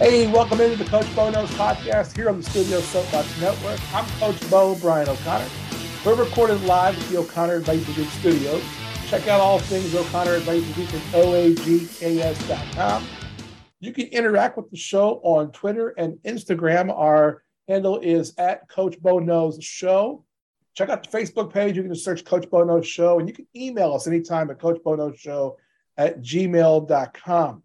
Hey, welcome into the Coach Bo Knows podcast here on the Studio Soapbox Network. I'm Coach Bo, Brian O'Connor. We're recorded live at the O'Connor Advisory Group Studios. Check out all things O'Connor Advisory Group at oagks.com. You can interact with the show on Twitter and Instagram. Our handle is at Coach Bo Knows Show. Check out the Facebook page. You can just search Coach Bo Knows Show, and you can email us anytime at Coach Bo Knows Show at gmail.com.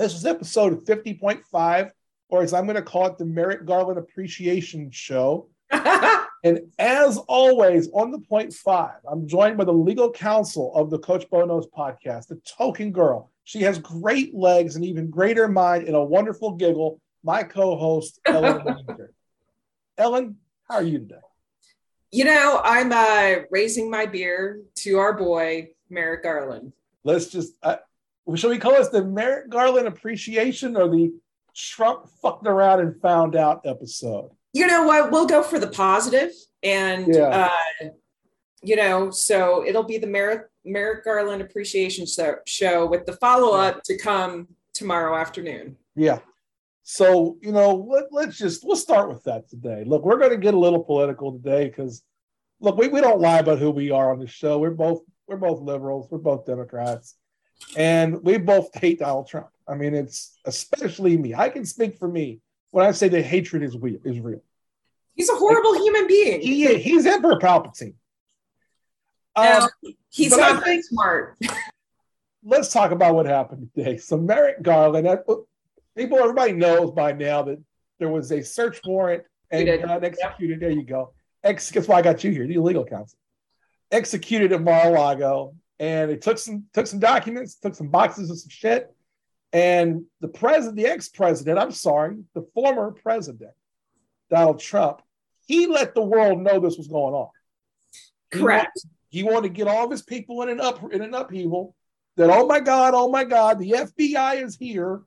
This is episode 50.5, or as I'm going to call it, the Merrick Garland Appreciation Show. and as always, on the point five, I'm joined by the legal counsel of the Coach Bo Knows podcast, the token girl. She has great legs and even greater mind and a wonderful giggle. My co-host, Ellen Winter. Ellen, how are you today? You know, I'm uh, raising my beer to our boy Merrick Garland. Let's just shall we call this the Merrick Garland appreciation or the Trump fucked around and found out episode? You know what? We'll go for the positive, and yeah. uh, you know, so it'll be the Merrick Merrick Garland appreciation show show with the follow up to come tomorrow afternoon. Yeah. So you know, let, let's just let's start with that today. Look, we're going to get a little political today because look, we, we don't lie about who we are on the show. We're both we're both liberals. We're both Democrats and we both hate Donald Trump. I mean, it's especially me. I can speak for me when I say the hatred is real. Is real. He's a horrible like, human being. He he's Emperor Palpatine. Um, he's not very smart. let's talk about what happened today. So Merrick Garland, people, everybody knows by now that there was a search warrant and got executed. Yep. There you go. Ex, guess why I got you here, the legal counsel. Executed at Mar-a-Lago and they took some took some documents, took some boxes of some shit, and the president, the ex-president, I'm sorry, the former president, Donald Trump, he let the world know this was going on. Correct. He wanted, he wanted to get all of his people in an up in an upheaval. That oh my god, oh my god, the FBI is here,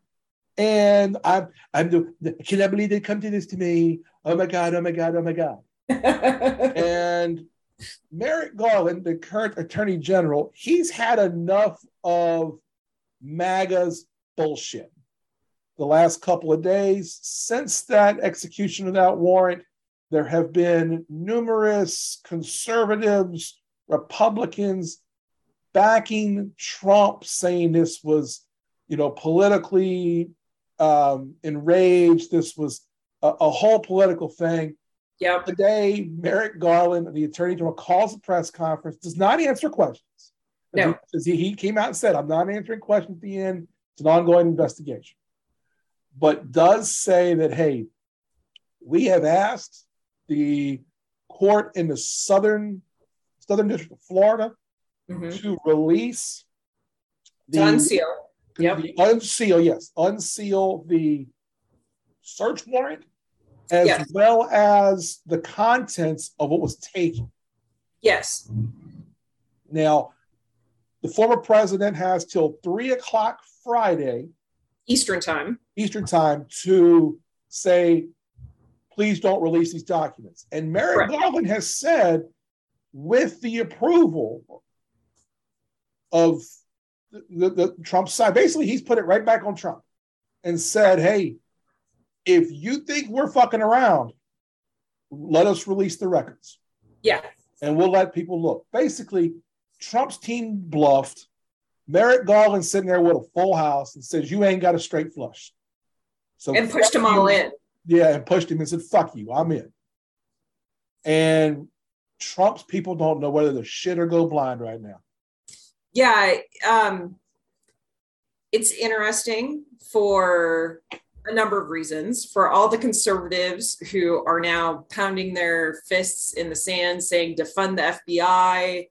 and I'm I'm the can I believe they come to this to me? Oh my god, oh my god, oh my god. and Merrick Garland, the current attorney general, he's had enough of MAGA's bullshit. The last couple of days, since that execution of that warrant, there have been numerous conservatives, Republicans backing Trump, saying this was, you know, politically um, enraged. This was a, a whole political thing. Yep. Today, Merrick Garland, the attorney general, calls a press conference, does not answer questions. No. He, he came out and said, I'm not answering questions at the end. It's an ongoing investigation. But does say that, hey, we have asked the court in the southern southern district of Florida mm-hmm. to release the to unseal. Yep. The unseal, yes, unseal the search warrant as yes. well as the contents of what was taken. Yes. Now, the former president has till three o'clock Friday, Eastern time, Eastern time, to say, please don't release these documents. And Merrick Garland has said, with the approval of the, the, the Trump side, basically, he's put it right back on Trump and said, hey, if you think we're fucking around, let us release the records. Yeah. And we'll let people look. Basically, Trump's team bluffed. Merrick Garland sitting there with a full house and says, You ain't got a straight flush. So and pushed him all in. Yeah, and pushed him and said, Fuck you, I'm in. And Trump's people don't know whether to shit or go blind right now. Yeah. Um, it's interesting for a number of reasons. For all the conservatives who are now pounding their fists in the sand saying defund the FBI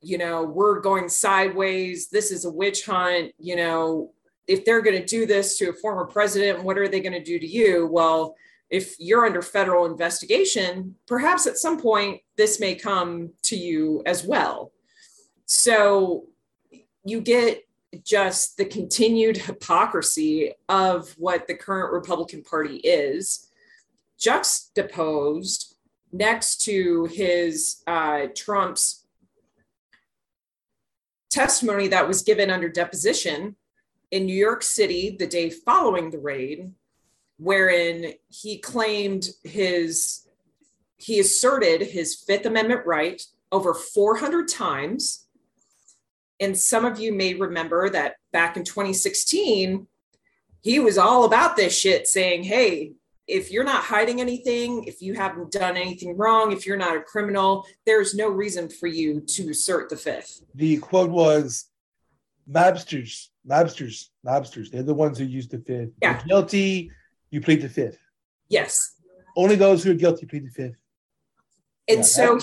you know we're going sideways. This is a witch hunt. You know if they're going to do this to a former president what are they going to do to you? Well if you're under federal investigation perhaps at some point this may come to you as well. So you get just the continued hypocrisy of what the current Republican Party is, juxtaposed next to his uh, Trump's testimony that was given under deposition, in New York City the day following the raid, wherein he claimed his, he asserted his Fifth Amendment right over 400 times. And some of you may remember that back in 2016, he was all about this shit, saying, hey, if you're not hiding anything, if you haven't done anything wrong, if you're not a criminal, there's no reason for you to assert the fifth. The quote was mobsters, mobsters, mobsters. They're the ones who use the fifth. Yeah. You're guilty, you plead the fifth. Yes. Only those who are guilty plead the fifth. And Yeah, so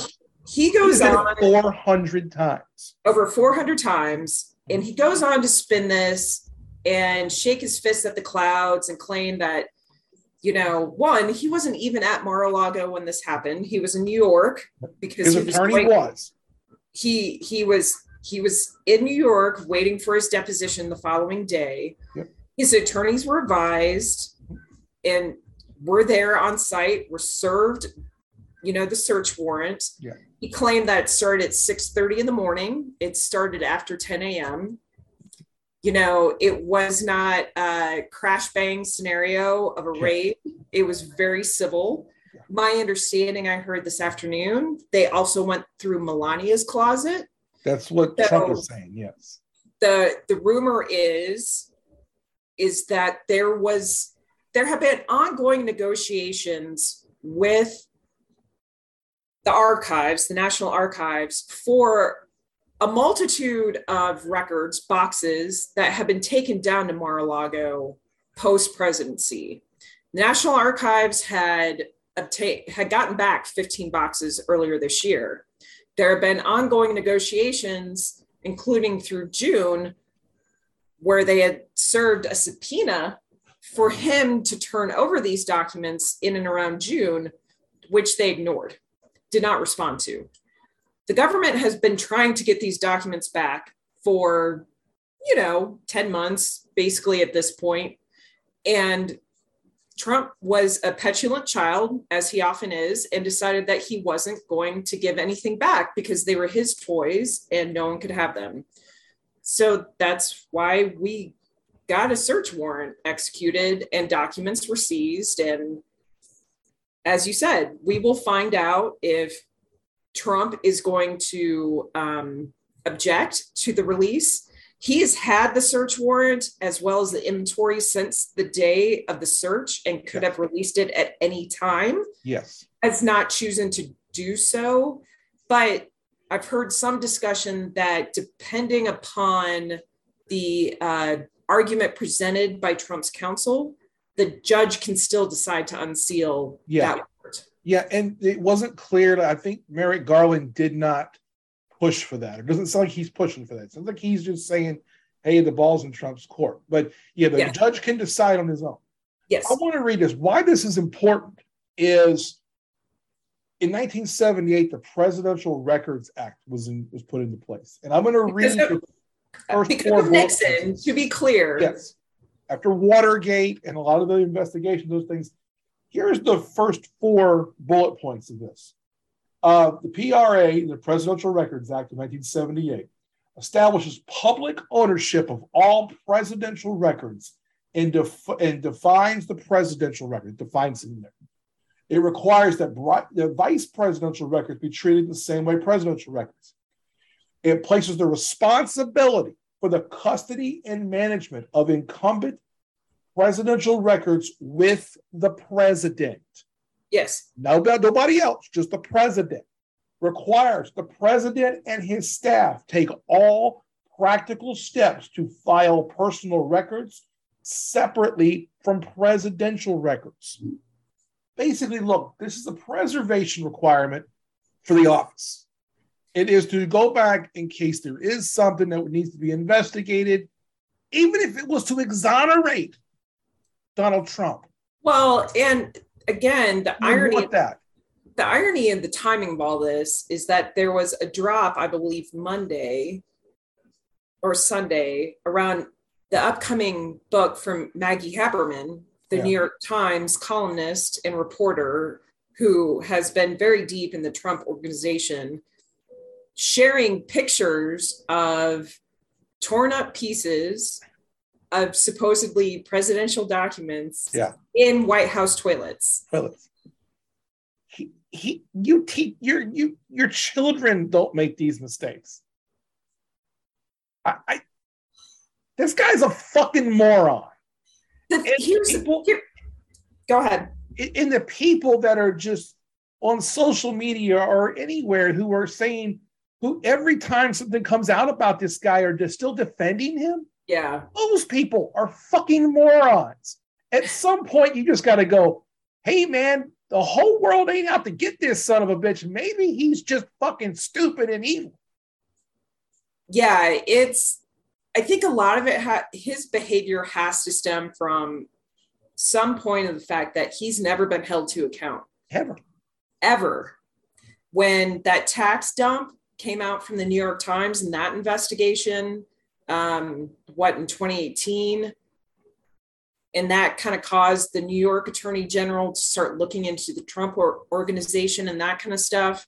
he goes He on 400 times. over 400 times and he goes on to spin this and shake his fist at the clouds and claim that you know one he wasn't even at mar-a-lago when this happened he was in new york because His he was, attorney was. he he was he was in new york waiting for his deposition the following day Yep. his attorneys were advised and were there on site were served you know the search warrant. Yeah. he claimed that it started at 6 30 in the morning. It started after 10 a.m you know it was not a crash bang scenario of a raid. It was very civil. My understanding i heard this afternoon they also went through melania's closet. That's what So- Trump was saying. Yes. the the rumor is is that there was there have been ongoing negotiations with the archives the national archives for a multitude of records boxes that have been taken down to mar-a-lago post presidency The national archives had obtained had gotten back 15 boxes earlier this year. There have been ongoing negotiations including through June, where they had served a subpoena for him to turn over these documents in and around June, which they ignored, did not respond to. The government has been trying to get these documents back for, you know, 10 months, basically at this point. And Trump was a petulant child, as he often is, and decided that he wasn't going to give anything back because they were his toys and no one could have them. So that's why we got a search warrant executed and documents were seized. And as you said, we will find out if Trump is going to um, object to the release. He has had the search warrant as well as the inventory since the day of the search and could have released it at any time Yes. has not chosen to do so. But I've heard some discussion that depending upon the uh, argument presented by Trump's counsel, the judge can still decide to unseal Yeah. that. Yeah, and it wasn't clear. That I think Merrick Garland did not push for that. It doesn't sound like he's pushing for that. It sounds like he's just saying, "Hey, the ball's in Trump's court." But yeah, the Yeah. judge can decide on his own. Yes. I want to read this. Why this is important is in 1978, the Presidential Records Act was in, was put into place, and I'm going to read Because of- first Because four of Nixon, to be clear, Yes. After Watergate and a lot of the investigations, those things. Here's the first four bullet points of this. Uh, the PRA, the Presidential Records Act of 1978, establishes public ownership of all presidential records and, def- and defines the presidential record, defines it in there. It requires that bri- the vice presidential records be treated the same way presidential records. It places the responsibility for the custody and management of incumbent presidential records with the president. yes, No, nobody else, just the president. Requires the president and his staff take all practical steps to file personal records separately from presidential records. Basically, look, this is a preservation requirement for the office. It is to go back in case there is something that needs to be investigated, even if it was to exonerate Donald Trump. well, and again, the You irony want that. the irony and the timing of all this is that there was a drop, I believe, Monday or Sunday around the upcoming book from Maggie Haberman, the Yeah. New York Times columnist and reporter who has been very deep in the Trump organization, sharing pictures of torn up pieces of supposedly presidential documents Yeah. in White House toilets. toilets. He, he, you teach your you your children don't make these mistakes. I, I this guy's a fucking moron. The, here's people- here, go ahead. In the people that are just on social media or anywhere who are saying who every time something comes out about this guy are just still defending him, Yeah. those people are fucking morons. At some point, you just got to go, hey, man, the whole world ain't out to get this son of a bitch. Maybe he's just fucking stupid and evil. Yeah, it's I think a lot of it ha- his behavior has to stem from some point of the fact that he's never been held to account Ever. ever. When that tax dump came out from the New York Times and that investigation, um, what in 2018, and that kind of caused the New York Attorney General to start looking into the Trump or- organization and that kind of stuff.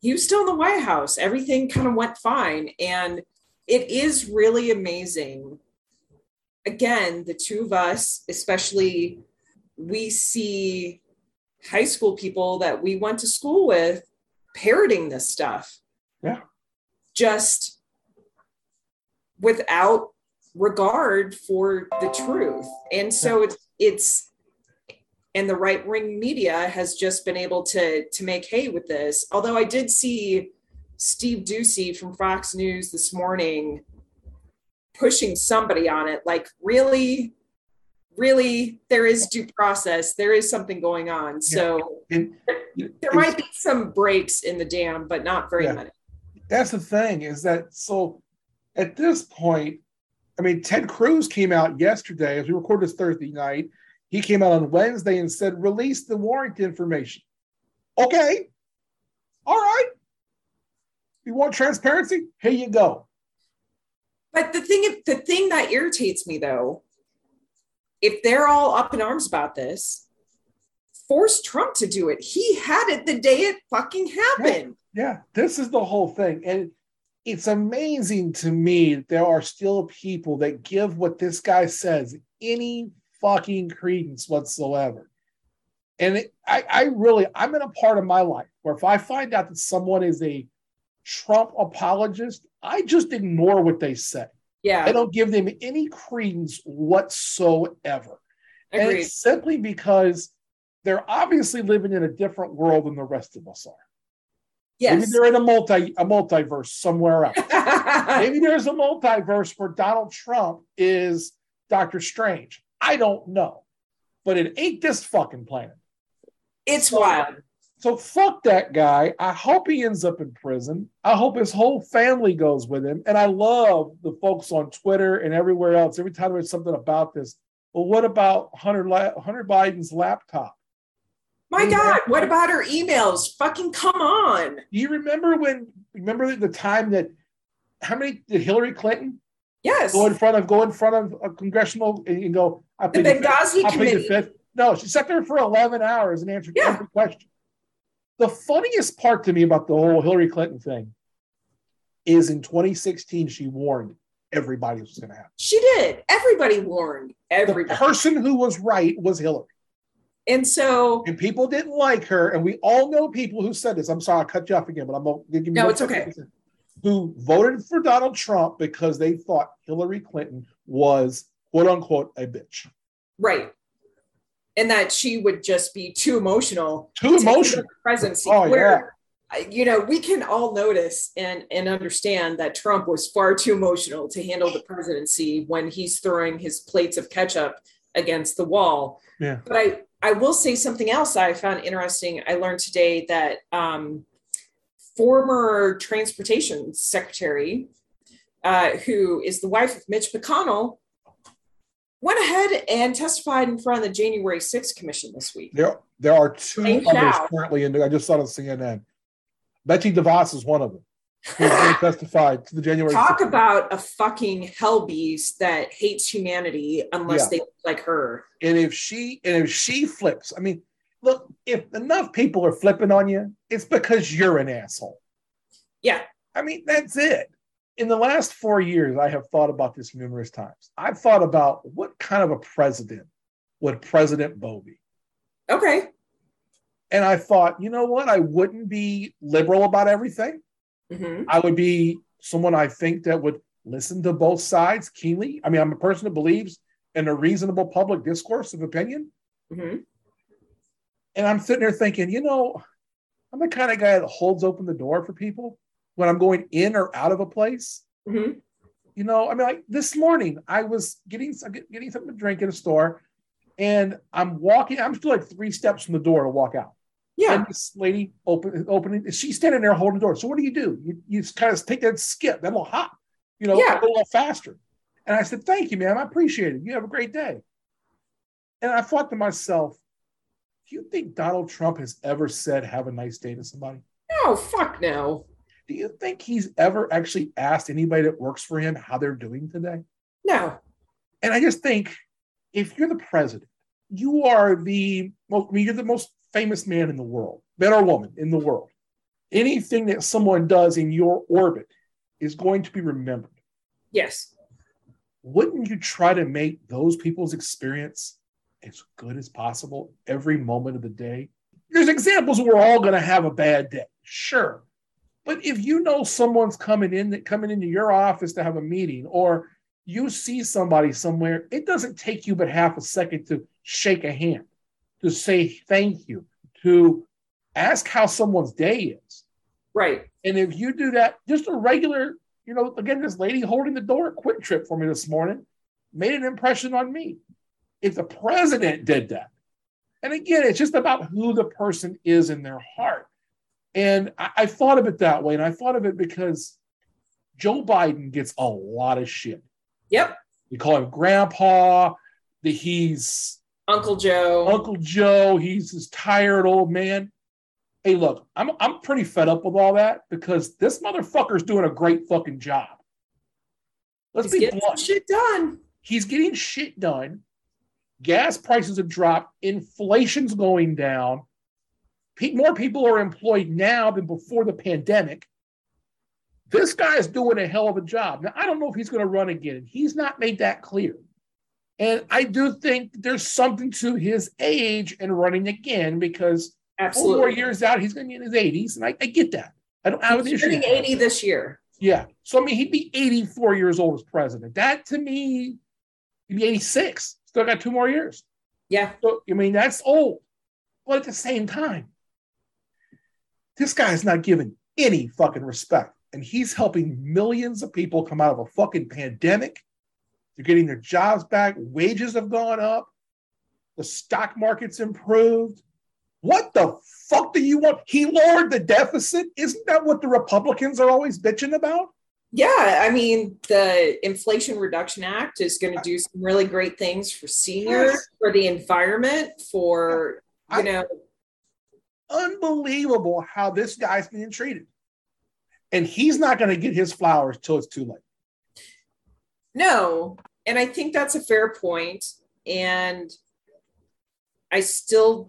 He was still in the White House. Everything kind of went fine. And it is really amazing. Again, the two of us, especially, we see high school people that we went to school with parroting this stuff. Just without regard for the truth. And so it's it's and the right wing media has just been able to to make hay with this. Although I did see Steve Doocy from Fox News this morning pushing somebody on it like really? Really? There is due process. There is something going on. So And there might be some breaks in the dam but not very Yeah. many that's the thing is that so at this point, I mean, Ted Cruz came out yesterday as we record this Thursday night. He came out on Wednesday and said, release the warrant information. Okay. All right. You want transparency? Here you go. but the thing the thing that irritates me though if they're all up in arms about this force trump to do it he had it the day it fucking happened Yeah, this is the whole thing. And it's amazing to me that there are still people that give what this guy says any fucking credence whatsoever. And it, I, I really, I'm in a part of my life where if I find out that someone is a Trump apologist, I just ignore what they say. Yeah. I don't give them any credence whatsoever. And it's simply because they're obviously living in a different world than the rest of us are. Yes. Maybe they're in a multi a multiverse somewhere else. Maybe there's a multiverse where Donald Trump is Doctor Strange. I don't know, but it ain't this fucking planet. it's wild So fuck that guy. I hope he ends up in prison. I hope his whole family goes with him. And I love the folks on Twitter and everywhere else. Every time there's something about this, well, what about Hunter Hunter Biden's laptop? My god what about her emails fucking come on Do you remember when? Remember the time that how many did Hillary Clinton yes go in front of go in front of a congressional and, go? I the the benghazi the committee fifth. No, she sat there for eleven hours and answered Yeah. every question. The funniest part to me about the whole Hillary Clinton thing is in 2016 she warned everybody was going to happen. she did everybody warned Everybody. The person who was right was Hillary, and so and people didn't like her. And we all know people who said this. I'm sorry, I cut you off again, but I'm going to give you No, it's okay. Who voted for Donald Trump because they thought Hillary Clinton was quote unquote a bitch. right and that she would just be too emotional Too to emotional. presidency Oh, where uh, you know we can all notice and and understand that trump was far too emotional to handle the presidency when he's throwing his plates of ketchup against the wall Yeah. but i i will say something else i found interesting i learned today that um former transportation secretary uh, who is the wife of mitch mcconnell went ahead and testified in front of the January 6th commission this week. There, there are two Thank others currently in. I just saw it on CNN. Betsy DeVos is one of them. Going to the January? Talk 6th. about a fucking hell beast that hates humanity unless Yeah. they look like her. And if she and if she flips, I mean, look, if enough people are flipping on you, it's because you're an asshole. Yeah. I mean, that's it. in the last four years, I have thought about this numerous times. I've thought about what kind of a president would President Bo be? Okay. And I thought, you know what? I wouldn't be liberal about everything. Mm-hmm. I would be someone I think that would listen to both sides keenly. I mean, I'm a person that believes in a reasonable public discourse of opinion. Mm-hmm. And I'm sitting there thinking, you know, I'm the kind of guy that holds open the door for people when I'm going in or out of a place. Mm-hmm. You know, I mean, like this morning, I was getting getting something to drink in a store, and I'm walking. I'm still like three steps from the door to walk out. Yeah. And this lady open opening. She's standing there holding the door. So what do you do? You you kind of take that skip, that little hop, you know, Yeah. a little faster. And I said, "Thank you, ma'am. I appreciate it. You have a great day." And I thought to myself, "Do you think Donald Trump has ever said have a nice day to somebody? No, fuck no. Do you think he's ever actually asked anybody that works for him how they're doing today?" No. And I just think if you're the president, you are the well, I mean, you're the most famous man in the world, man or woman in the world. Anything that someone does in your orbit is going to be remembered. Yes. Wouldn't you try to make those people's experience as good as possible every moment of the day? There's examples where we're all going to have a bad day, sure. But if you know someone's coming in, that coming into your office to have a meeting, or you see somebody somewhere, it doesn't take you but half a second to shake a hand, to say thank you, to ask how someone's day is. Right. And if you do that, just a regular, you know, again, this lady holding the door at QuikTrip for me this morning made an impression on me. If the president did that, and again, it's just about who the person is in their heart. And I, I thought of it that way. And I thought of it because Joe Biden gets a lot of shit. Yep. We call him grandpa, that he's Uncle Joe. Uncle Joe, he's this tired old man. Hey, look, I'm I'm pretty fed up with all that because this motherfucker's doing a great fucking job. Let's He's be blunt. shit done. He's getting shit done. Gas prices have dropped. Inflation's going down. Pe- more people are employed now than before the pandemic. This guy's doing a hell of a job. Now, I don't know if he's going to run again. He's not made that clear. And I do think there's something to his age and running again because four more years out, he's going to be in his 80s. And I, I get that. I don't have an issue. turning 80 this year. Yeah. So, I mean, he'd be 84 years old as president. That to me, he'd be 86. Still got two more years. Yeah. So, I mean, that's old. But at the same time, this guy's not given any fucking respect. And he's helping millions of people come out of a fucking pandemic. They're getting their jobs back. Wages have gone up. The stock market's improved. What the fuck do you want? He lowered the deficit. Isn't that what the Republicans are always bitching about? Yeah. I mean, the Inflation Reduction Act is going to do some really great things for seniors, Yes. for the environment, for, I- you know, Unbelievable how this guy's being treated. And he's not going to get his flowers till it's too late. No, and I think that's a fair point. And I still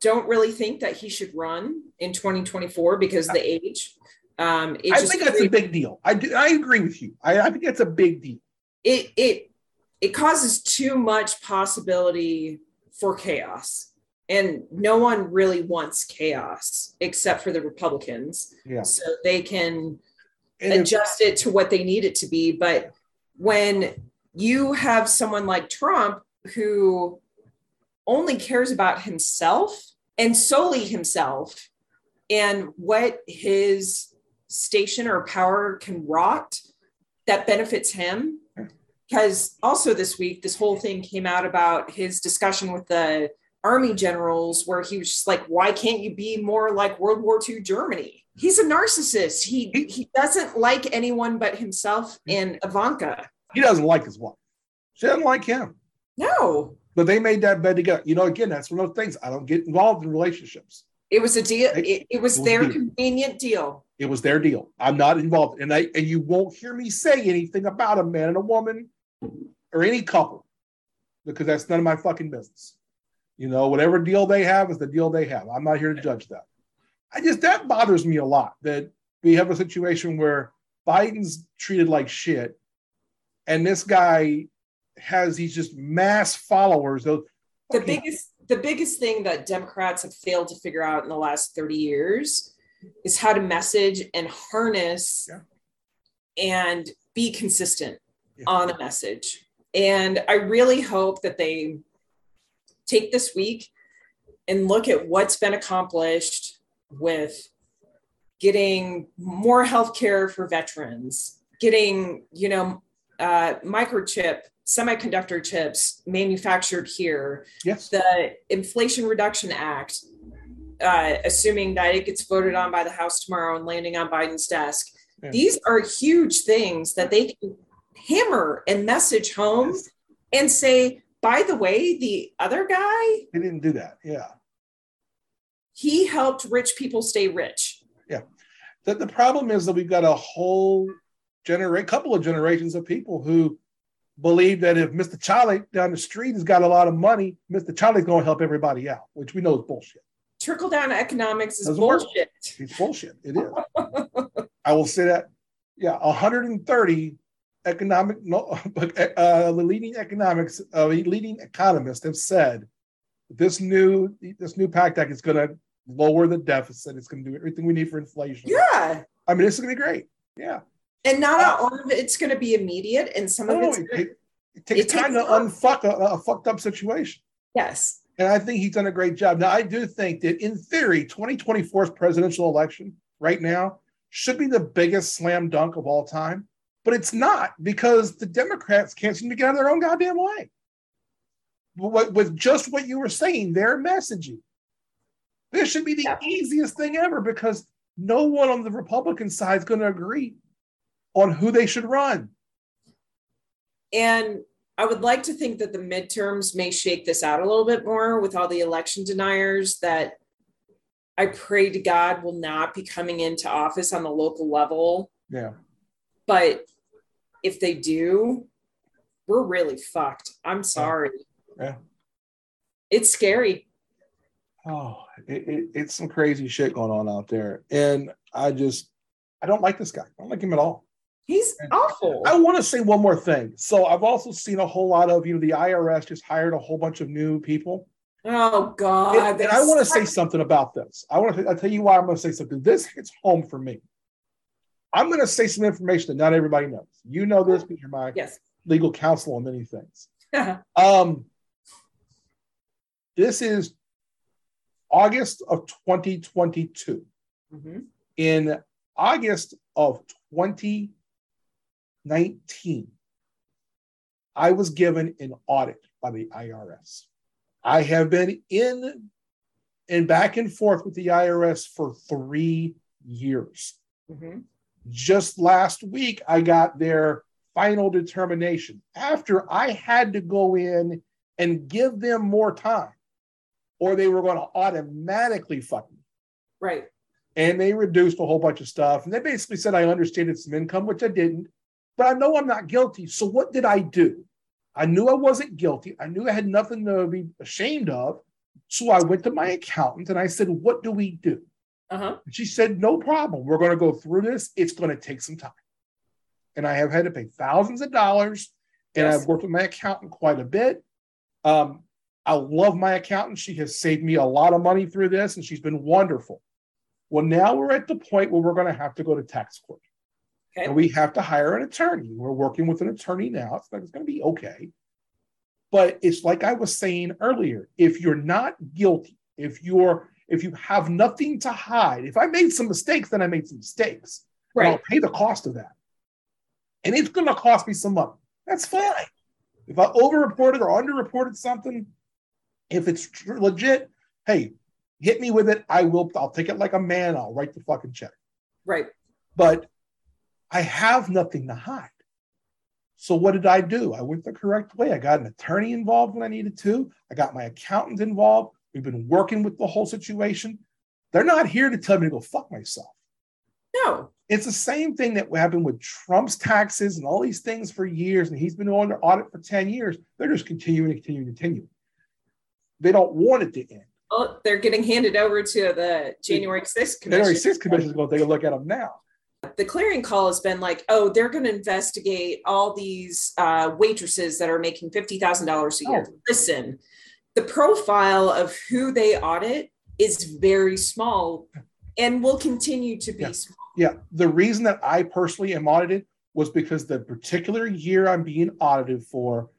don't really think that he should run in 2024 because the age. Um, I think that's a big deal. I do. I agree with you. I, I think that's a big deal. it it it causes too much possibility for chaos, and no one really wants chaos except for the Republicans. Yeah. So they can And if- adjust it to what they need it to be. But when you have someone like Trump who only cares about himself and solely himself and what his station or power can rot that benefits him. Because also this week, this whole thing came out about his discussion with the army generals, where he was just like, why can't you be more like World War II Germany? He's a narcissist. He he doesn't like anyone but himself and Ivanka. he doesn't like his wife. She doesn't like him. No, But they made that bed together. You know, again, that's one of the things. I don't get involved in relationships. it was a deal. It, it was It was a their deal. convenient deal. It was their deal. I'm not involved. And I and you won't hear me say anything about a man and a woman or any couple because that's none of my fucking business. You know, whatever deal they have is the deal they have. I'm not here to judge that. I just that bothers me a lot that we have a situation where Biden's treated like shit, and this guy has these just mass followers. Those the biggest the biggest thing that Democrats have failed to figure out in the last 30 years is how to message and harness Yeah. and be consistent Yeah. on a message. And I really hope that they take this week and look at what's been accomplished with getting more health care for veterans, getting, you know, uh, microchip, semiconductor chips manufactured here, yes, the Inflation Reduction Act, uh, assuming that it gets voted on by the House tomorrow and landing on Biden's desk. Yeah. These are huge things that they can hammer and message home and say, by the way, the other guy, he didn't do that. Yeah. He helped rich people stay rich. Yeah. The, the problem is that we've got a whole generate couple of generations of people who believe that if Mr. Charlie down the street has got a lot of money, Mr. Charlie's going to help everybody out, which we know is bullshit. Trickle down economics is Doesn't work. bullshit. It's bullshit. It is. I will say that. Yeah, 130 economic, no, uh, the leading economics, uh, leading economists have said this new this new PACT Act is going to lower the deficit. It's going to do everything we need for inflation. Yeah. I mean, this is going to be great. Yeah. And not all of it's going to be immediate, and some of it's it, it- it takes it time takes to unfuck a, a fucked up situation. yes. And I think he's done a great job. Now, I do think that in theory, 2024's presidential election right now should be the biggest slam dunk of all time, but it's not because the Democrats can't seem to get out of their own goddamn way. With just what you were saying, their messaging. This should be the Yeah. easiest thing ever because no one on the Republican side is going to agree on who they should run. And I would like to think that the midterms may shake this out a little bit more with all the election deniers that I pray to God will not be coming into office on the local level. Yeah. But if they do, we're really fucked. I'm sorry. Yeah. It's scary. Oh, it, it, it's some crazy shit going on out there. And I just, I don't like this guy. I don't like him at all. He's awful. I want to say one more thing. So I've also seen a whole lot of, you know, the IRS just hired a whole bunch of new people. Oh God. And, and I want to say something about this. I want to, I'll tell you why I'm going to say something. This hits home for me. I'm going to say some information that not everybody knows. You know this because you're my Yes. legal counsel on many things. Um, this is August of 2022. Mhm. In August of 2019, I was given an audit by the IRS. I have been in and back and forth with the IRS for three years. Mhm. Just last week, I got their final determination after I had to go in and give them more time, or they were going to automatically fuck me. Right. And they reduced a whole bunch of stuff. And they basically said I understated some income, which I didn't. But I know I'm not guilty. So what did I do? I knew I wasn't guilty. I knew I had nothing to be ashamed of. So I went to my accountant and I said, What do we do? Uh-huh. She said, No problem. We're going to go through this. It's going to take some time. And I have had to pay thousands of dollars. And Yes. I've worked with my accountant quite a bit. Um, I love my accountant. She has saved me a lot of money through this, and she's been wonderful. Well, now we're at the point where we're going to have to go to tax court. Okay. And we have to hire an attorney. We're working with an attorney now. It's, like, it's going to be okay. But it's like I was saying earlier if you're not guilty, if you're if you have nothing to hide, if I made some mistakes, then I made some mistakes. And I'll pay the cost of that. And it's going to cost me some money. That's fine. If I overreported or underreported something, if it's tr- legit, hey, hit me with it. I will. I'll take it like a man. I'll write the fucking check. Right. But I have nothing to hide. So what did I do? I went the correct way. I got an attorney involved when I needed to. I got my accountant involved. We've been working with the whole situation. They're not here to tell me to go fuck myself. No. It's the same thing that happened with Trump's taxes and all these things for years, and he's been under audit for 10 years. They're just continuing and continuing and continuing. They don't want it to end. Well, they're getting handed over to the January 6th January commission. 6th commission is going to take a look at them now. the clearing call has been like, oh, they're going to investigate all these uh, waitresses that are making $50,000 a year. Oh. Listen, the profile of who they audit is very small and will continue to be Yeah. small. Yeah, the reason that I personally am audited was because the particular year I'm being audited for,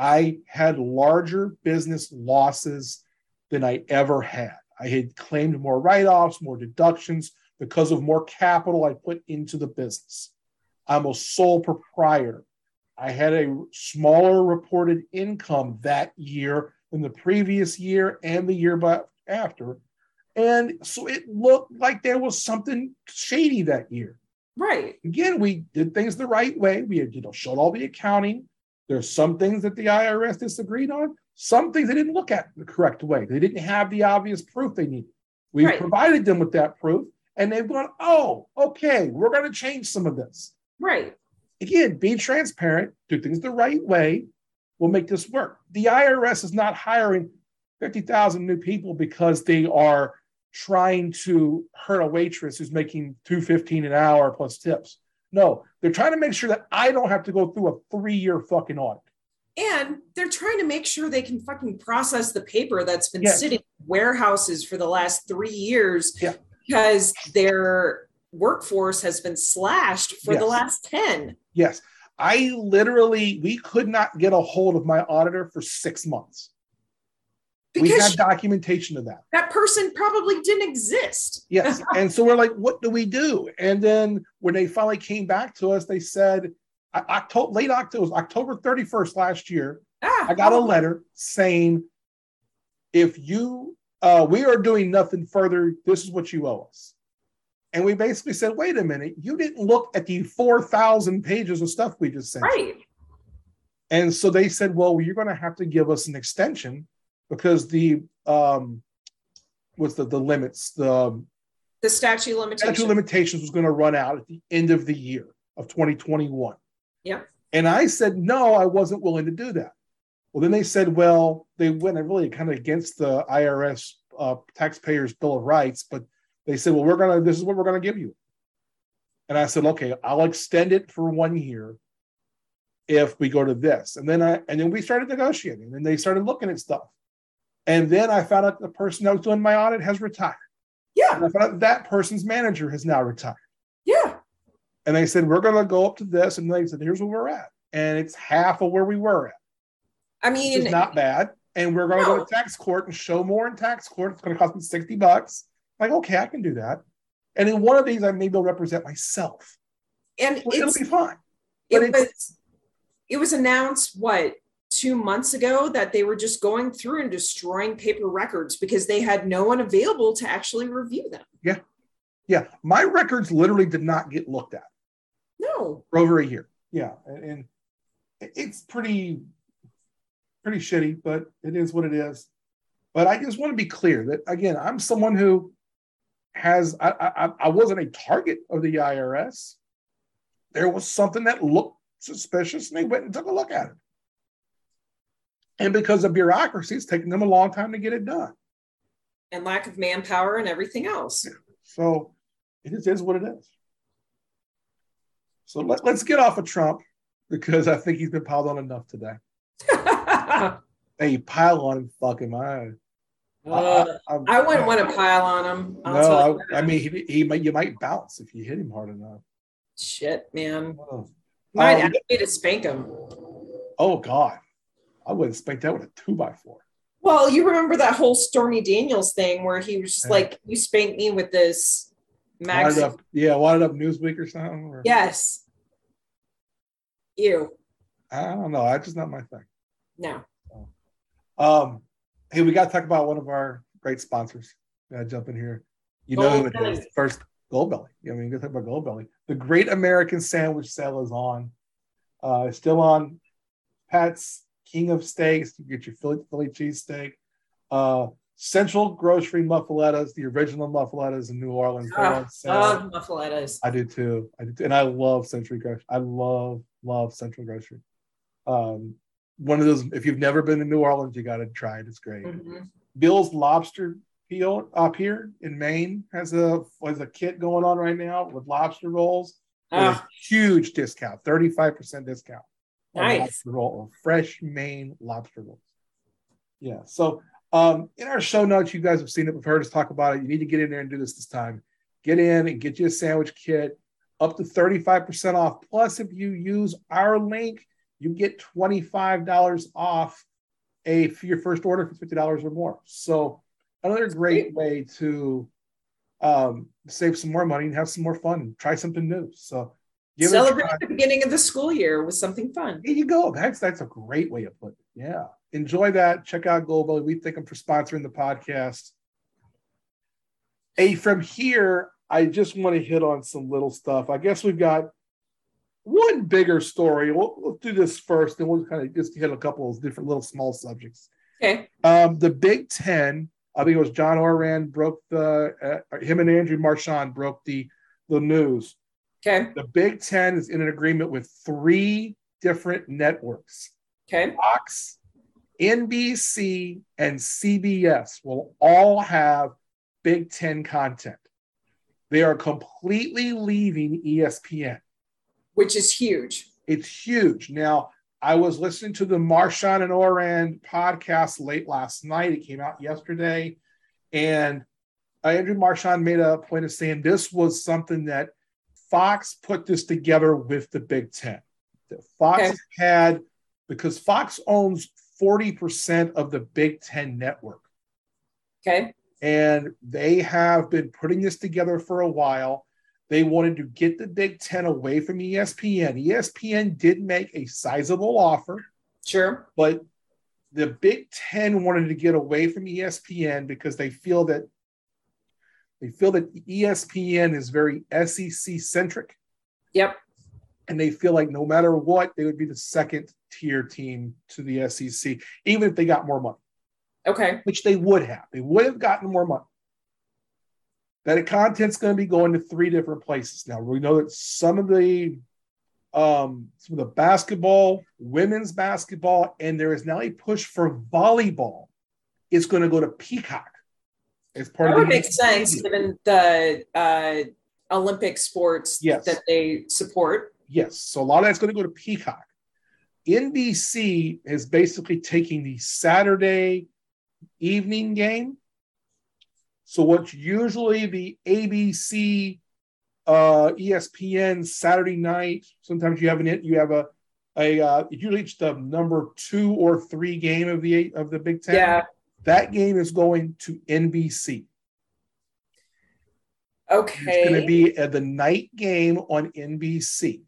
I had larger business losses than I ever had. I had claimed more write offs, more deductions because of more capital I put into the business. I'm a sole proprietor. I had a smaller reported income that year than the previous year and the year after. And so it looked like there was something shady that year. Right. Again, we did things the right way. We had, you know, showed all the accounting. There's some things that the IRS disagreed on. Some things they didn't look at the correct way. They didn't have the obvious proof they needed. We Right. provided them with that proof, and they've gone, "Oh, okay, we're going to change some of this." Right. Again, be transparent, do things the right way. We'll make this work. The IRS is not hiring 50,000 new people because they are trying to hurt a waitress who's making 215 an hour plus tips. No, they're trying to make sure that I don't have to go through a three-year fucking audit. And they're trying to make sure they can fucking process the paper that's been Yes. sitting in warehouses for the last three years Yeah. because their workforce has been slashed for the last 10. Yes, I literally we could not get a hold of my auditor for six months. We Because had documentation of that. that person probably didn't exist. Yes. and so we're like, what do we do? And then when they finally came back to us, they said, October, late October, it was October 31st last year, Ah, I got a oh, letter saying, if you, uh, we are doing nothing further, this is what you owe us. And we basically said, wait a minute, you didn't look at the 4,000 pages of stuff we just sent. you." Right. And so they said, well, you're going to have to give us an extension because the, um, what's the, the limits, the, The statute of statute limitations. was going to run out at the end of the year of 2021. Yeah. And I said, no, I wasn't willing to do that. Well, then they said, well, they went really kind of against the IRS uh, taxpayers' Bill of Rights, but they said, well, we're going to, this is what we're going to give you. And I said, okay, I'll extend it for one year if we go to this. And then I, and then we started negotiating and they started looking at stuff. And then I found out the person that was doing my audit has retired. Yeah. And I found out that person's manager has now retired. Yeah. And they said, we're going to go up to this. And they said, here's where we're at. And it's half of where we were at, I mean, is not bad. And we're going to No. go to tax court and show more in tax court. It's going to cost me 60 bucks. Like, okay, I can do that. And in one of these, I maybe will represent myself. and Well, it'll be fine. but it it's- was it was announced what two months ago that they were just going through and destroying paper records because they had no one available to actually review them. Yeah. Yeah. My records literally did not get looked at No. for over a year. Yeah. And, and it's pretty, pretty shitty, but it is what it is. But I just want to be clear that again, I'm someone who has I, I I wasn't a target of the IRS. There was something that looked suspicious, and they went and took a look at it. And because of bureaucracy, it's taken them a long time to get it done. And lack of manpower and everything else. Yeah. So it is, is what it is. So let, let's get off of Trump because I think he's been piled on enough today. Hey, pile on him, fuck him. I, Uh, I, I wouldn't want to pile on him. I'll No, I, I mean, he, he might, you might bounce if you hit him hard enough. shit, man. Oh, Might Um, to spank him. oh, God. I wouldn't spank that with a two by four. Well, you remember that whole Stormy Daniels thing where he was just Yeah. like, "You spanked me with this magazine." up, yeah, wired up Newsweek or something. Or, Yes. Ew. I don't know. That's just not my thing. No. Um, hey, we got to talk about one of our great sponsors. Gotta jump in here. You know who it Goldbelly. is. First, Goldbelly. I mean, you gotta talk about Goldbelly. The Great American Sandwich Sale is on. Uh, it's still on. Pat's King of Steaks. You get your Philly Philly cheesesteak. Uh, Central Grocery Muffalettas, the original Muffalettas in New Orleans. Sale. love muffalettas. I do too. I do too. And I love Central Grocery. I love, love Central Grocery. Um, one of those, if you've never been to New Orleans, you got to try it. It's great. Mhm. Bill's Lobster Peel up here in Maine has a has a kit going on right now with lobster rolls. Ah. huge discount, 35% discount. Nice. Lobster roll, fresh Maine lobster rolls. Yeah. So um, in our show notes, you guys have seen it. We've heard us talk about it. You need to get in there and do this this time. Get in and get you a sandwich kit up to 35% off. Plus, if you use our link, you get $25 off a for your first order for $50 or more. So another great way to um, save some more money and have some more fun and try something new. So give Celebrate the beginning of the school year with something fun. There you go. That's that's a great way of putting it. Yeah. Enjoy that. Check out Goldbelly. We thank them for sponsoring the podcast. Hey, from here, I just want to hit on some little stuff. I guess we've got one bigger story. We'll, we'll do this first, and we'll kind of just hit a couple of different little small subjects. Okay. Um, the Big Ten, I think it was John Ourand broke the, uh, him and Andrew Marchand broke the the news. Okay. The Big Ten is in an agreement with three different networks. Okay. Fox, NBC, and CBS will all have Big Ten content. They are completely leaving ESPN. Which is huge. It's huge. Now, I was listening to the Marchand and Ourand podcast late last night. It came out yesterday. And uh, Andrew Marchand made a point of saying this was something that Fox put this together with the Big Ten. That Fox Okay. had, because Fox owns 40% of the Big Ten network. Okay. And they have been putting this together for a while. They wanted to get the Big Ten away from ESPN. ESPN did make a sizable offer, Sure. but the Big Ten wanted to get away from ESPN because they feel that they feel that ESPN is very SEC centric, Yep. and they feel like no matter what, they would be the second tier team to the SEC, even if they got more money. Okay. which they would have. They would have gotten more money. That content's going to be going to three different places. Now we know that some of the um, some of the basketball, women's basketball, and there is now a push for volleyball. It's going to go to Peacock as part That of would the make sense given the uh, Olympic sports Yes. that they support. Yes. So a lot of that's going to go to Peacock. NBC is basically taking the Saturday evening game. So what's usually the ABC, uh, ESPN Saturday night. Sometimes you have an you have a a uh, usually it's the number two or three game of the of the Big Ten. Yeah. That game is going to NBC. Okay. It's going to be at the night game on NBC.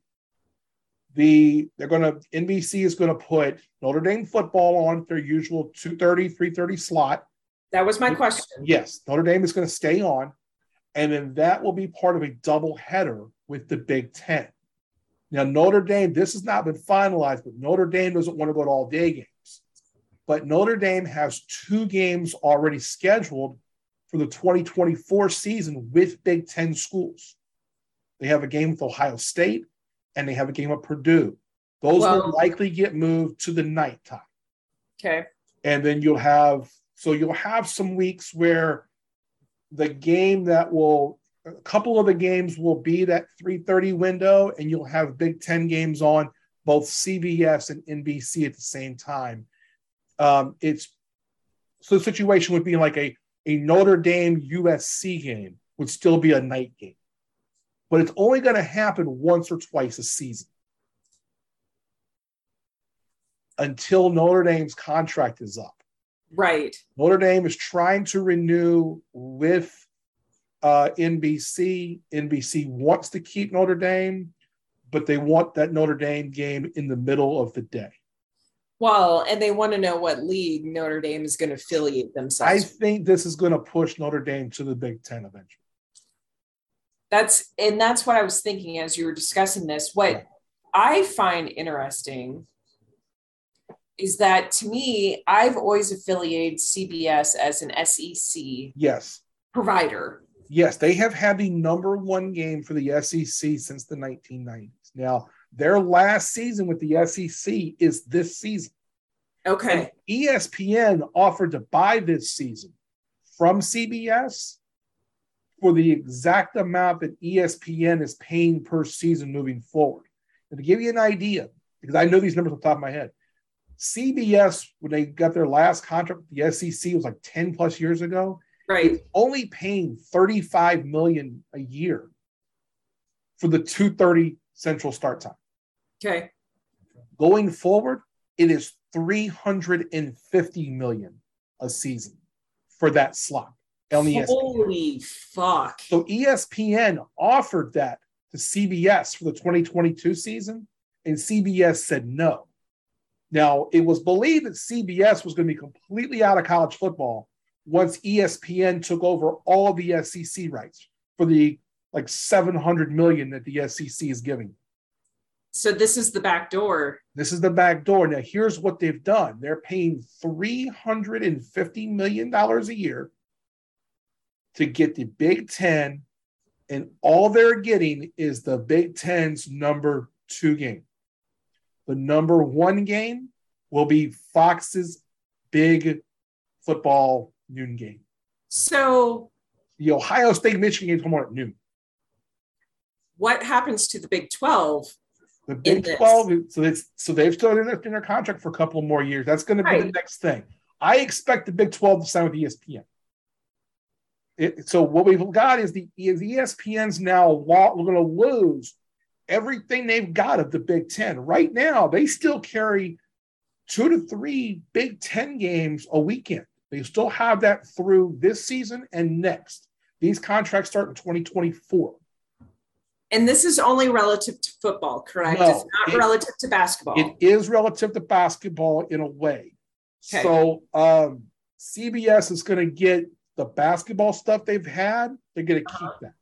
The they're going to NBC is going to put Notre Dame football on their usual 2:30 3:30 slot. that was my question. Yes, Notre Dame is going to stay on and then that will be part of a double header with the Big 10. Now Notre Dame this has not been finalized but Notre Dame doesn't want to go to all day games. But Notre Dame has two games already scheduled for the 2024 season with Big Ten schools. They have a game with Ohio State and they have a game with Purdue. Those Well- will likely get moved to the nighttime. Okay. And then you'll have, so you'll have some weeks where the game that will, a couple of the games will be that 3:30 window, and you'll have Big Ten games on both CBS and NBC at the same time. Um, it's so the situation would be like a a Notre Dame USC game would still be a night game, but it's only going to happen once or twice a season until Notre Dame's contract is up. Right. Notre Dame is trying to renew with uh, NBC. NBC wants to keep Notre Dame, but they want that Notre Dame game in the middle of the day. Well, and they want to know what league Notre Dame is going to affiliate I themselves. with. think this is going to push Notre Dame to the Big Ten eventually. That's and that's what I was thinking as you were discussing this. What. I find interesting is that to me, I've always affiliated CBS as an SEC Yes. provider. Yes, they have had the number one game for the SEC since the 1990s. Now, their last season with the SEC is this season. Okay. And ESPN offered to buy this season from CBS for the exact amount that ESPN is paying per season moving forward. And to give you an idea, because I know these numbers off the top of my head, CBS, when they got their last contract with the SEC, was like 10 plus years ago. Right. Only paying 35 million a year for the 230 central start time. Okay. Going forward, it is 350 million a season for that slot on ESPN. Holy fuck. So ESPN offered that to CBS for the 2022 season, and CBS said no. Now, it was believed that CBS was going to be completely out of college football once ESPN took over all the SEC rights for the like 700 million that the SEC is giving. So this is the back door. This is the back door. Now here's what they've done. They're paying 350 million dollars a year to get the Big 10 and all they're getting is the Big 10's number 2 game. The number 1 game will be Fox's big football noon game. So the Ohio State Michigan game tomorrow at noon. What happens to the Big 12 the Big Twelve, so so they've still in their, in their contract for a couple more years. That's going to be right. the next thing. I expect the Big Twelve to sign with ESPN. It, so what we've got is the is ESPN's now we're going to lose everything they've got of the Big Ten. Right now, they still carry two to three Big Ten games a weekend. They still have that through this season and next. These contracts start in 2024. And this is only relative to football, correct? No, it's not it, relative to basketball. It is relative to basketball in a way. Okay. So um, CBS is going to get the basketball stuff they've had. They're going to keep uh-huh. that.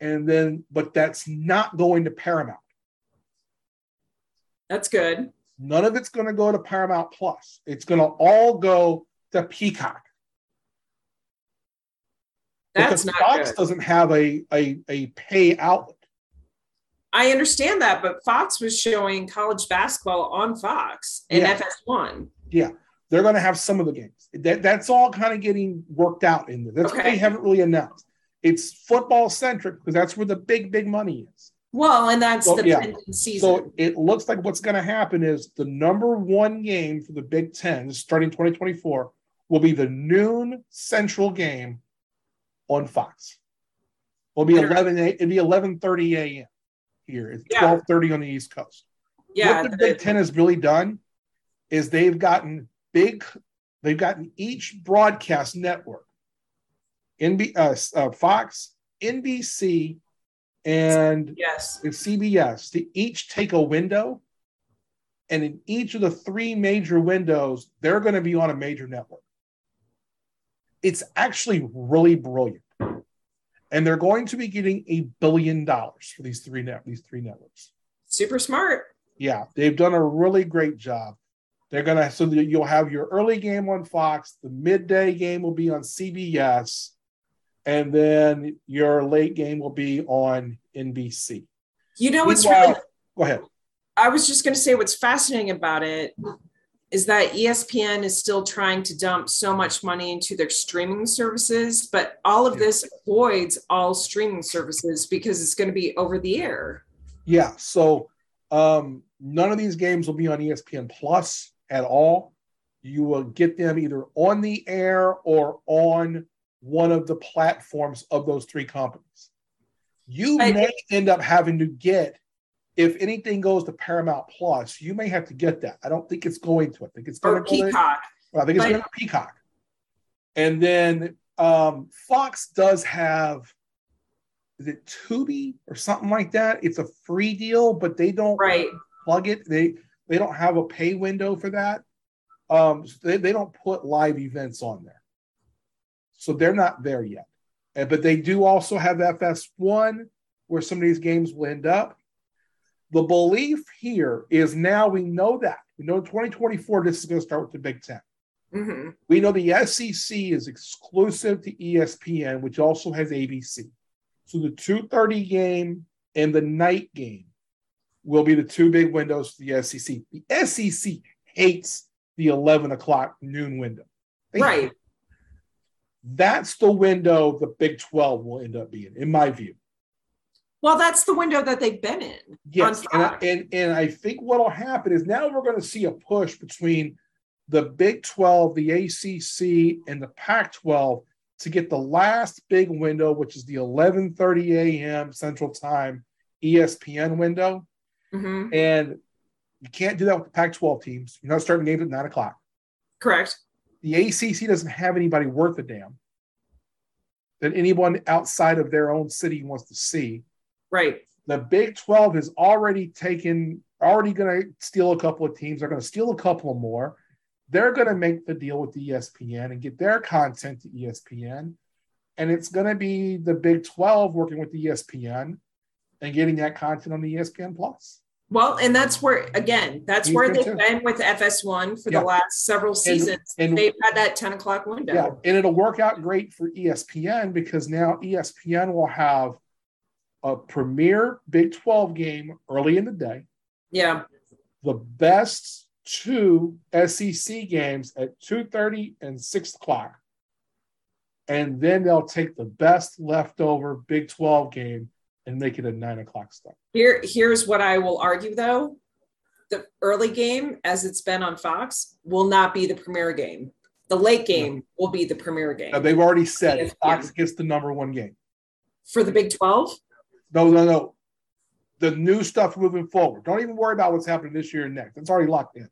And then, but that's not going to Paramount. That's good. None of it's going to go to Paramount Plus. It's going to all go to Peacock. That's not Fox good. doesn't have a, a, a pay outlet. I understand that, but Fox was showing college basketball on Fox and yeah. FS1. Yeah, they're going to have some of the games. That, that's all kind of getting worked out in there. That's okay. what they haven't really announced. It's football centric because that's where the big, big money is. Well, and that's so, the yeah. season. So it looks like what's going to happen is the number one game for the Big Ten starting 2024 will be the noon central game on Fox. It'll be eleven. It'll be eleven thirty a.m. here. It's yeah. twelve thirty on the East Coast. Yeah, what the Big Ten has really done is they've gotten big. They've gotten each broadcast network, NB, uh, uh, Fox, NBC, and yes, and CBS to each take a window, and in each of the three major windows, they're going to be on a major network it's actually really brilliant. And they're going to be getting a billion dollars for these three net these three networks. Super smart. Yeah, they've done a really great job. They're gonna so you'll have your early game on Fox, the midday game will be on CBS, and then your late game will be on NBC. You know what's really go ahead. I was just going to say what's fascinating about it is that ESPN is still trying to dump so much money into their streaming services, but all of this avoids all streaming services because it's going to be over the air. Yeah. So um, none of these games will be on ESPN Plus at all. You will get them either on the air or on one of the platforms of those three companies. You I, may end up having to get if anything goes to Paramount Plus, you may have to get that. I don't think it's going to. I think it's going to Peacock. To, I think it's going to Peacock. And then um, Fox does have is it Tubi or something like that? It's a free deal, but they don't right. plug it. They they don't have a pay window for that. Um, so they, they don't put live events on there. So they're not there yet. And, but they do also have FS1 where some of these games will end up. The belief here is now we know that. We know 2024, this is going to start with the Big 10 mm-hmm. We know the SEC is exclusive to ESPN, which also has ABC. So the 2:30 game and the night game will be the two big windows for the SEC. The SEC hates the 11 o'clock noon window. They right. That's the window the Big 12 will end up being, in my view. Well, that's the window that they've been in. Yes, and I, and, and I think what will happen is now we're going to see a push between the Big 12, the ACC, and the Pac 12 to get the last big window, which is the 11:30 a.m. Central Time ESPN window. Mhm. And you can't do that with the Pac-12 teams. You're not starting games at nine o'clock. Correct. The ACC doesn't have anybody worth a damn that anyone outside of their own city wants to see. Right. The Big 12 has already taken, already going to steal a couple of teams. They're going to steal a couple more. They're going to make the deal with ESPN and get their content to ESPN. And it's going to be the Big 12 working with ESPN and getting that content on the ESPN Plus. Well, and that's where again, that's He's where they've too. been with FS1 for Yeah. the last several seasons. and- they've had that 10 o'clock window. Yeah, and it'll work out great for ESPN because now ESPN will have a premier Big 12 game early in the day, Yeah. the best two SEC games at 2:30 and 6 o'clock. And then they'll take the best leftover Big 12 game and make it a nine o'clock start. Here, here's what I will argue though. The early game, as it's been on Fox, will not be the premier game. The late game will be the premier game they've already said. Fox gets the number one game. for the Big 12. No, no, no. The new stuff moving forward. Don't even worry about what's happening this year and next. It's already locked in.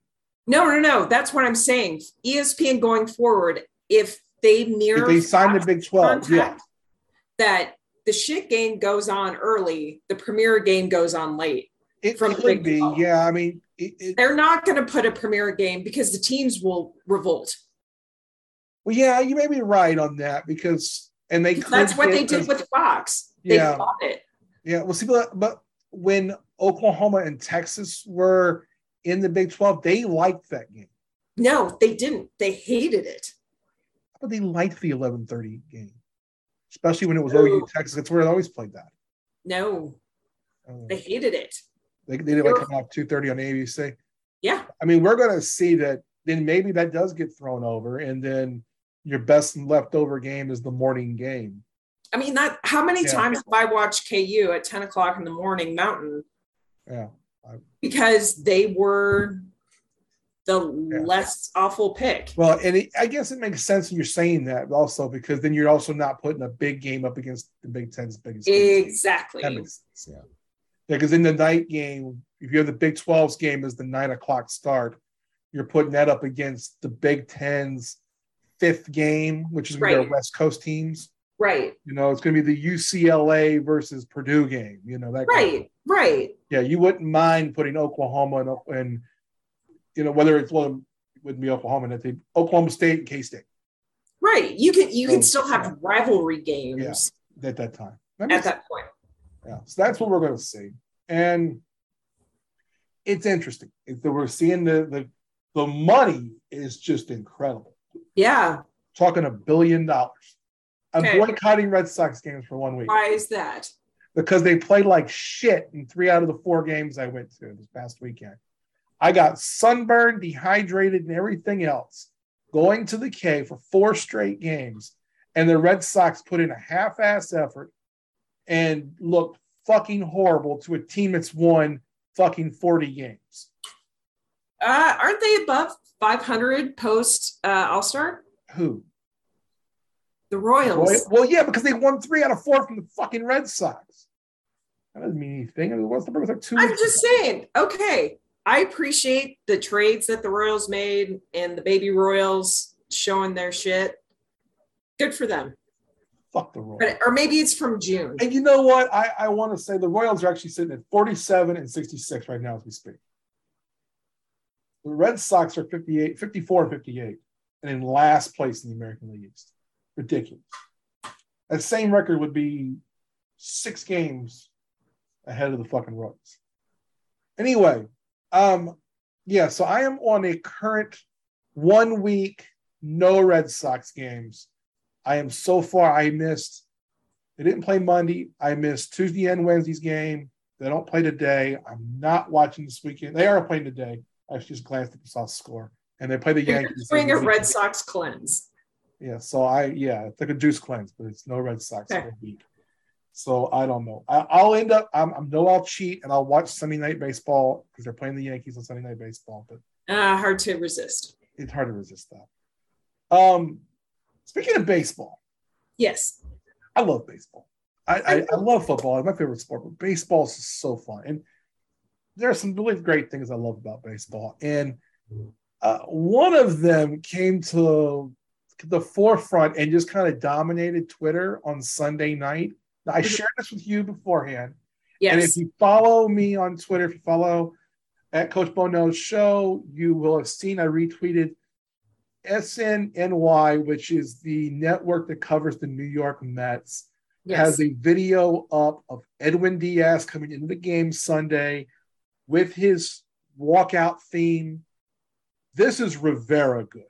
No, no, no. That's what I'm saying. ESPN going forward, if they near If they sign the Big 12, yeah. that the shit game goes on early, the premier game goes on late. It From could be, 12. yeah. I mean, it, it, They're not going to put a premier game because the teams will revolt. well, yeah, you may be right on that because, and they That's what they did with the Fox. They Yeah. fought it. Yeah. Well, see, but, but when Oklahoma and Texas were in the Big 12, they liked that game, No, they didn't. They hated it. but they liked the 11:30 game, especially when it was Ooh. OU Texas. That's where they always played that. No, Uh, they hated it. they, they did like come out 2:30 on ABC. Yeah. I mean, we're going to see that. Then maybe that does get thrown over, and then your best leftover game is the morning game. I mean, that how many Yeah. times have I watched KU at 10 o'clock in the morning mountain Yeah, because they were the less awful pick. well, and it, I guess it makes sense when you're saying that also because then you're also not putting a big game up against the Big Ten's biggest. game. Exactly. That makes sense. Yeah, yeah, because in the night game, if you have the Big 12's game as the nine o'clock start, you're putting that up against the Big Ten's fifth game, which is going to be Right. their West Coast teams. Right. You know, it's going to be the UCLA versus Purdue game. You know that. kind of- Right. Right. yeah, you wouldn't mind putting Oklahoma and, and you know whether it's well, it wouldn't be Oklahoma and it's Oklahoma State and K State Right. You can you can So, still have yeah. rivalry games at that time. That at that point. Yeah, so that's what we're going to see, and it's interesting. If we're seeing the the the money is just incredible. Yeah. Talking a billion dollars. I'm Okay. boycotting Red Sox games for one week Why is that? because they played like shit in three out of the four games I went to this past weekend. I got sunburned, dehydrated, and everything else going to the K for four straight games. And the Red Sox put in a half ass effort and looked fucking horrible to a team that's won fucking 40 games. Uh, aren't they above 500 post uh, All Star? Who? The Royals. Well, yeah, because they won three out of four from the fucking Red Sox. That doesn't mean anything. I mean, what's the? Like two I'm just saying. Okay, I appreciate the trades that the Royals made and the baby Royals showing their shit. Good for them. fuck the Royals. But or maybe it's from June. And you know what? I, I want to say the Royals are actually sitting at 47 and 66 right now as we speak. The Red Sox are 58, 54 and 58, and in last place in the American League East. Ridiculous. That same record would be six games ahead of the fucking Royals. Anyway, um, yeah, so I am on a current one week, no Red Sox games. I am so far, I missed they didn't play Monday. I missed Tuesday and Wednesday's game. They don't play today. I'm not watching this weekend. They are playing today. I just glanced at the saw score. And they play the You're Yankees. doing a Red Sox cleanse. Yeah, so I yeah, it's like a juice cleanse, but it's no Red Sox Okay. for a week. So I don't know. I, I'll end up. I'm, I know I'll cheat and I'll watch Sunday night baseball because they're playing the Yankees on Sunday night baseball. But Uh, hard to resist. it's hard to resist that. Um, speaking of baseball, Yes. I love baseball. I, I, I love football. It's my favorite sport, but baseball is so fun. And there are some really great things I love about baseball. And uh, one of them came to the forefront and just kind of dominated Twitter on Sunday night. I mm-hmm. shared this with you beforehand. Yes. And if you follow me on Twitter, if you follow at Coach Bo Knows show, you will have seen I retweeted SNY, which is the network that covers the New York Mets, Yes. has a video up of Edwin Diaz coming into the game Sunday with his walkout theme. This is Rivera good.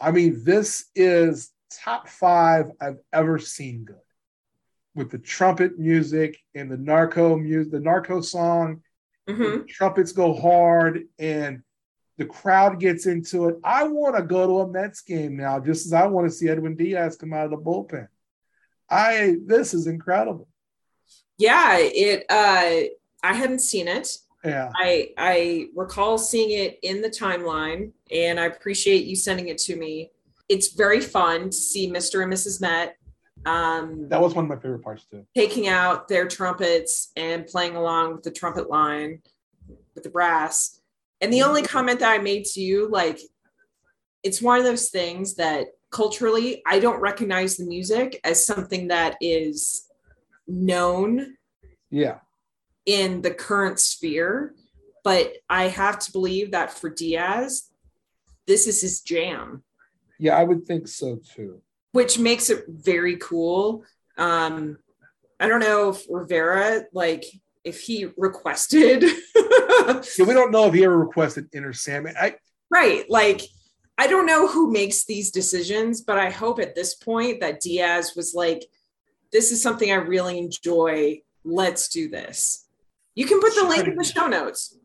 I mean, this is top five I've ever seen good with the trumpet music and the narco music, the narco song. Mhm. the trumpets go hard and the crowd gets into it. I want to go to a Mets game now, just as I want to see Edwin Diaz come out of the bullpen. I this is incredible. Yeah. It. Uh, I hadn't seen it. Yeah. I I recall seeing it in the timeline, and I appreciate you sending it to me. It's very fun to see Mr. and Mrs. Met um, That was one of my favorite parts too. taking out their trumpets and playing along with the trumpet line with the brass. And the only comment that I made to you, like, it's one of those things that culturally, I don't recognize the music as something that is known Yeah. In the current sphere. But I have to believe that for Diaz, this is his jam, Yeah, I would think so too. which makes it very cool. Um, I don't know if Rivera, like, if he requested, Yeah, we don't know if he ever requested Enter Sandman. I right? Like, I don't know who makes these decisions, but I hope at this point that Diaz was like, this is something I really enjoy. Let's do this. You can put the link in the show notes.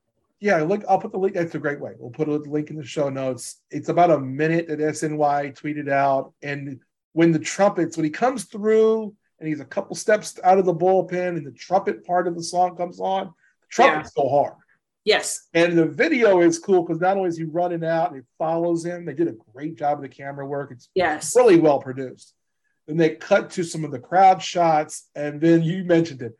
yeah, look, I'll put the link. That's a great way. We'll put a link in the show notes. It's about a minute that SNY tweeted out. And when the trumpets, when he comes through and he's a couple steps out of the bullpen and the trumpet part of the song comes on, the trumpets go hard. Yes. And the video is cool because not only is he running out and it follows him, they did a great job of the camera work. It's Yes. really well produced. Then they cut to some of the crowd shots, and then you mentioned it.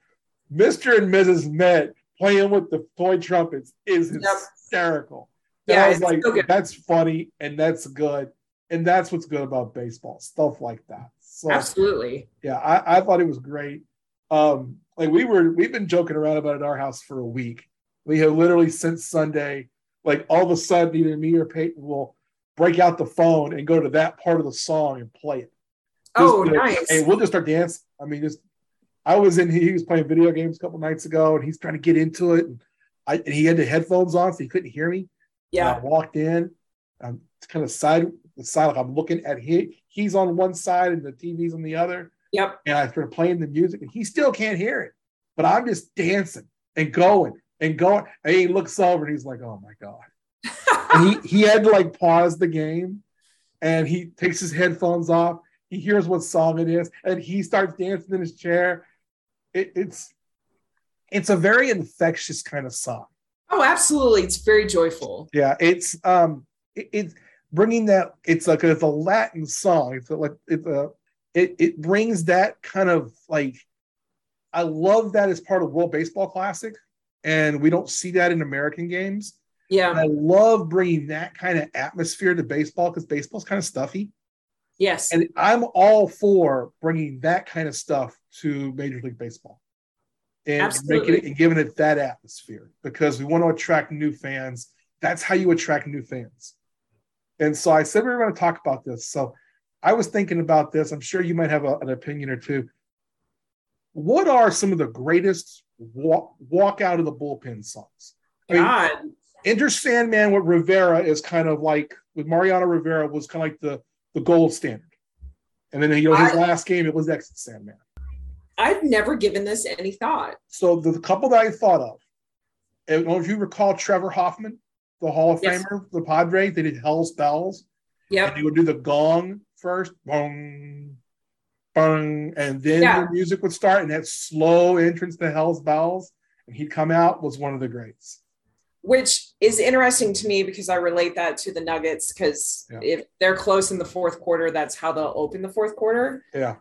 Mr. and Mrs. Met playing with the toy trumpets is hysterical. And Yeah, I was like, so that's funny and that's good. And that's what's good about baseball, stuff like that. So Absolutely. yeah, I, I thought it was great. Um, like we were, we've been joking around about it at our house for a week. We have literally since Sunday, like all of a sudden, either me or Peyton will break out the phone and go to that part of the song and play it. Oh, Just to- nice. And we'll just start dancing. I mean, just I was in. He was playing video games a couple nights ago, and he's trying to get into it. And I and he had the headphones on, so he couldn't hear me. And Yeah. I walked in. I'm kind of side the side like I'm looking at him. He's on one side and the TV's on the other. Yep. And I started playing the music, and he still can't hear it. But I'm just dancing and going and going. And he looks over and he's like, "Oh my god!" and he he had to like pause the game, and he takes his headphones off. He hears what song it is, and he starts dancing in his chair. It, it's it's a very infectious kind of song. Oh, absolutely. It's very joyful. Yeah, it's um, it, it's bringing that. It's like it's a Latin song. It's like it's a it it brings that kind of like. I love that as part of World Baseball Classic, and we don't see that in American games. And Yeah. I love bringing that kind of atmosphere to baseball because baseball's kind of stuffy, Yes. and I'm all for bringing that kind of stuff to Major League Baseball and making it and giving it that atmosphere because we want to attract new fans. That's how you attract new fans. And so I said we were going to talk about this. So I was thinking about this. I'm sure you might have a- an opinion or two. What are some of the greatest walk, walk out of the bullpen songs? I mean, God. Enter Sandman with Rivera is kind of like with Mariano Rivera was kind of like the the gold standard. And then you know his I- last game it was Exit Sandman. I've never given this any thought. So the, couple that I thought of, I don't know if you recall Trevor Hoffman, the Hall of Yes. Famer, the Padre, they did Hell's Bells. Yeah. And they would do the gong first, bong, bong, and then Yeah. the music would start, and that slow entrance to Hell's Bells, and he'd come out was one of the greats. which is interesting to me because I relate that to the Nuggets because Yeah. if they're close in the fourth quarter, that's how they'll open the fourth quarter. Yeah.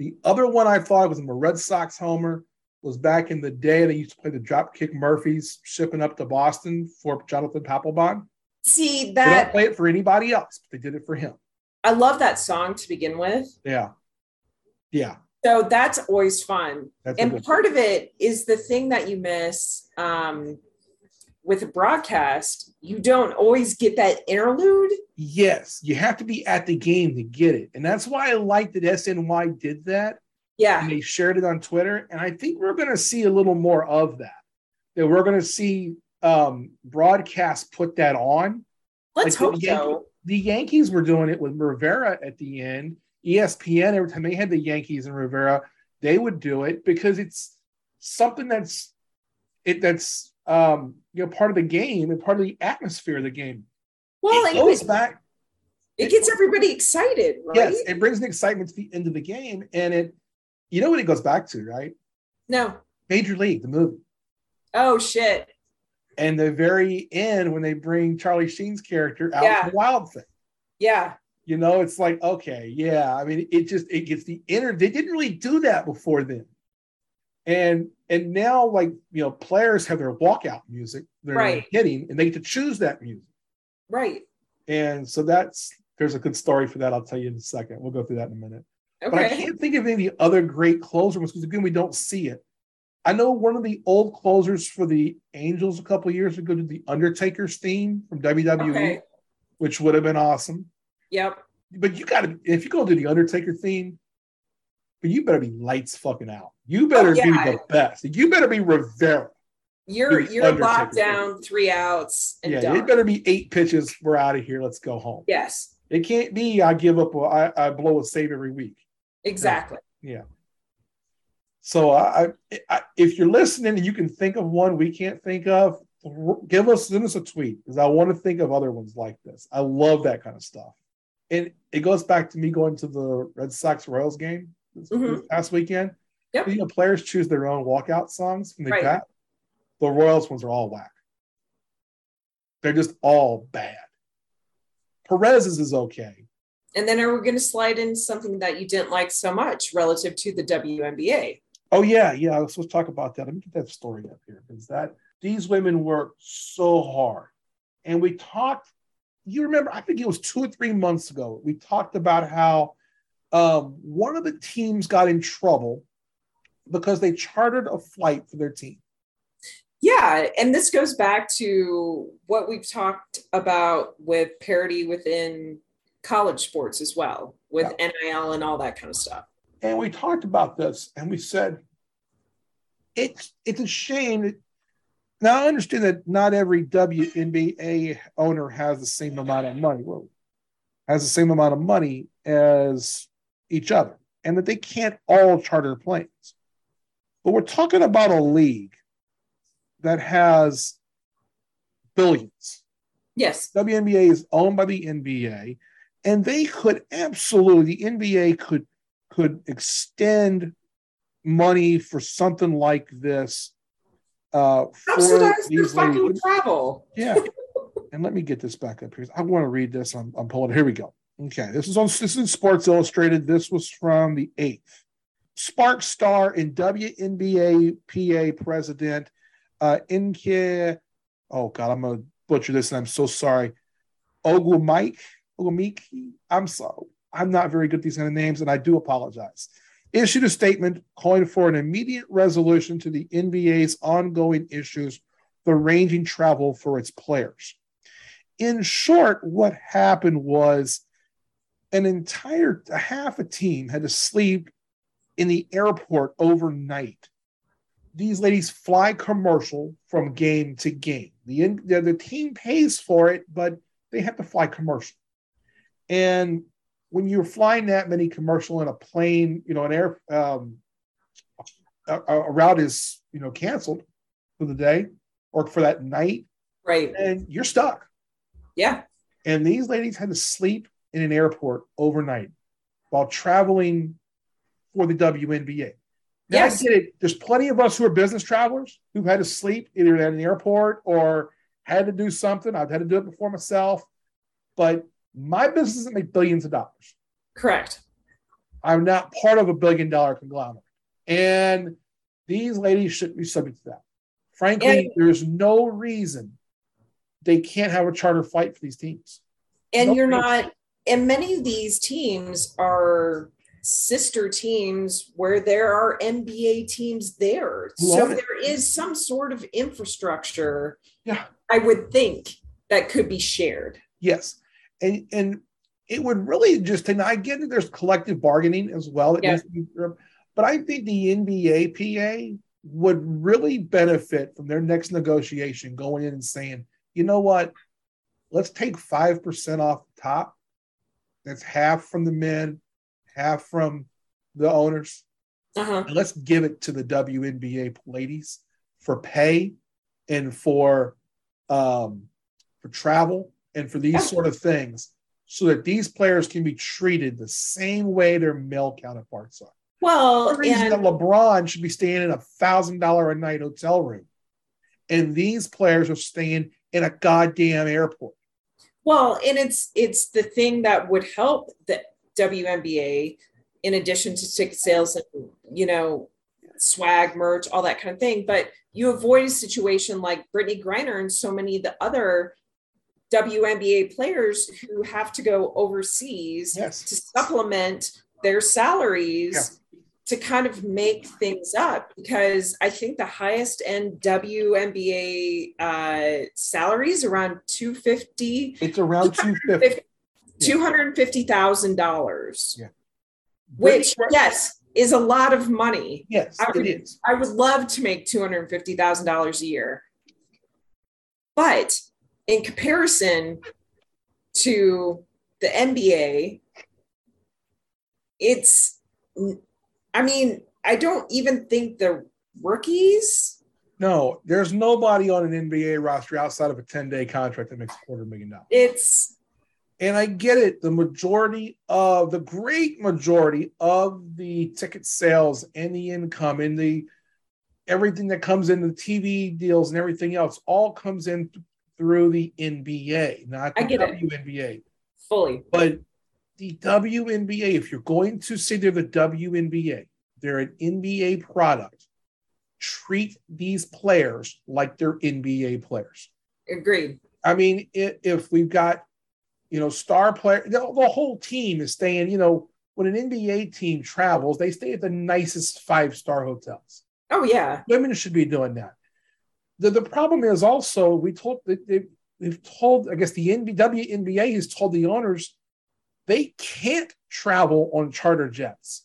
The other one I thought was a Red Sox homer was back in the day they used to play the Dropkick Murphys shipping up to Boston for Jonathan Papelbon. See They don't that play it for anybody else, but they did it for him. I love that song to begin with. Yeah. Yeah. So that's always fun. That's and part of it is the thing that you miss um, with a broadcast. You don't always get that interlude. Yes, you have to be at the game to get it. And that's why I like that SNY did that. Yeah, And they shared it on Twitter. And I think we're going to see a little more of that. That we're going to see um, broadcasts put that on. let's Like hope the so. The Yankees were doing it with Rivera at the end. ESPN, every time they had the Yankees and Rivera, they would do it because it's something that's it that's um, you know part of the game and part of the atmosphere of the game. Well, it goes it, back it gets everybody excited, right? Yes, it brings an excitement to the end of the game, and it, you know what it goes back to, right? No. Major League, the movie, Oh shit. and the very end when they bring Charlie Sheen's character out Yeah. for Wild Thing. Yeah. You know, it's like okay, yeah. I mean, it just it gets the inner. They didn't really do that before then, and and now like you know, players have their walkout music they're Right. hitting, and they get to choose that music, Right. and so that's there's a good story for that. I'll tell you in a second. We'll go through that in a minute. okay. But I can't think of any other great closer ones because again, we don't see it. I know one of the old closers for the Angels a couple years ago did the Undertaker's theme from WWE, Okay. which would have been awesome. Yep. But you got to, if you go do the Undertaker theme, but you better be lights fucking out. You better Oh, yeah. be the best. You better be Rivera. You're you're Undertaker locked down, three outs, and yeah, done. it better be eight pitches. We're out of here. Let's go home. yes, It can't be I give up. Or I, I blow a save every week. exactly. Yeah. So I, I, I, if you're listening and you can think of one we can't think of, give us send us a tweet because I want to think of other ones like this. I love that kind of stuff, and it goes back to me going to the Red Sox Royals game Mhm. this past weekend. Yep. You know, players choose their own walkout songs from the Right. The Royals ones are all whack. They're just all bad. Perez's is okay. And then are we going to slide in something that you didn't like so much relative to the WNBA? Oh yeah, yeah. Let's, let's talk about that. Let me get that story up here because that these women work so hard, and we talked. You remember? I think it was two or three months ago. We talked about how um, one of the teams got in trouble because they chartered a flight for their team. Yeah, and this goes back to what we've talked about with parity within college sports as well, with NIL and all that kind of stuff. and we talked about this and we said it's it's a shame that now I understand that not every WNBA owner has the same amount of money, well, has the same amount of money as each other, and that they can't all charter planes. But we're talking about a league that has billions. Yes, WNBA is owned by the NBA, and they could absolutely the NBA could could extend money for something like this. Uh, subsidize their fucking ladies. travel. Yeah, and let me get this back up here. I want to read this. I'm, I'm pulling. Here we go. Okay, this is on this is in Sports Illustrated. This was from the eighth. Spark star and WNBA PA president uh, Inke. Oh God, I'm gonna butcher this, and I'm so sorry. Ogumike, Ogumiki. I'm sorry. I'm not very good at these kind of names, and I do apologize. Issued a statement calling for an immediate resolution to the NBA's ongoing issues the ranging travel for its players. In short, what happened was an entire a half a team had to sleep in the airport overnight. These ladies fly commercial from game to game. The, the, the team pays for it, but they have to fly commercial. And when you're flying that many commercial in a plane, you know, an air um, a, a route is you know canceled for the day or for that night, Right. and you're stuck. Yeah. And these ladies had to sleep in an airport overnight while traveling for the WNBA. Now, Yes. I get it. There's plenty of us who are business travelers who've had to sleep either at an airport or had to do something. I've had to do it before myself. But my business doesn't make billions of dollars. Correct. I'm not part of a billion dollar conglomerate. And these ladies shouldn't be subject to that. Frankly, And- there's no reason they can't have a charter flight for these teams. And Nope. you're not, and many of these teams are sister teams where there are NBA teams there. Who So it. there is some sort of infrastructure, Yeah. I would think, that could be shared. Yes. And and it would really just and I get that there's collective bargaining as well. Yeah. needs to be- but I think the NBA PA would really benefit from their next negotiation going in and saying, you know what? Let's take 5% off the top. That's half from the men, half from the owners. Uh-huh. And let's give it to the WNBA ladies for pay and for um, for travel and for these sort of things, so that these players can be treated the same way their male counterparts are. Well, The reason and that LeBron should be staying in a thousand dollar a night hotel room, and these players are staying in a goddamn airport. Well, and it's it's the thing that would help the WNBA in addition to ticket sales and you know swag merch all that kind of thing but you avoid a situation like Brittney Griner and so many of the other WNBA players who have to go overseas Yes. to supplement their salaries to kind of make things up because I think the highest end WNBA uh, salaries around 250 It's around two fifty. two hundred fifty thousand dollars, Yeah. which yes is a lot of money. yes, I would- it is. I would love to make two hundred fifty thousand dollars a year, but in comparison to the NBA, it's. I mean, I don't even think the rookies. No, there's nobody on an NBA roster outside of a 10 day contract that makes a quarter million dollars. It's And I get it. The majority of the great majority of the ticket sales and the income and the everything that comes in the TV deals and everything else all comes in through the NBA, not the I get it. WNBA. fully But the WNBA, if you're going to say they're the WNBA, they're an NBA product. Treat these players like they're NBA players. agreed. I mean, if we've got, you know, star player, the, the whole team is staying, you know, when an NBA team travels, they stay at the nicest five star hotels. Oh yeah, Women should be doing that. The, the problem is also, we told, they, they, they've told, I guess the NB, WNBA has told the owners they can't travel on charter jets.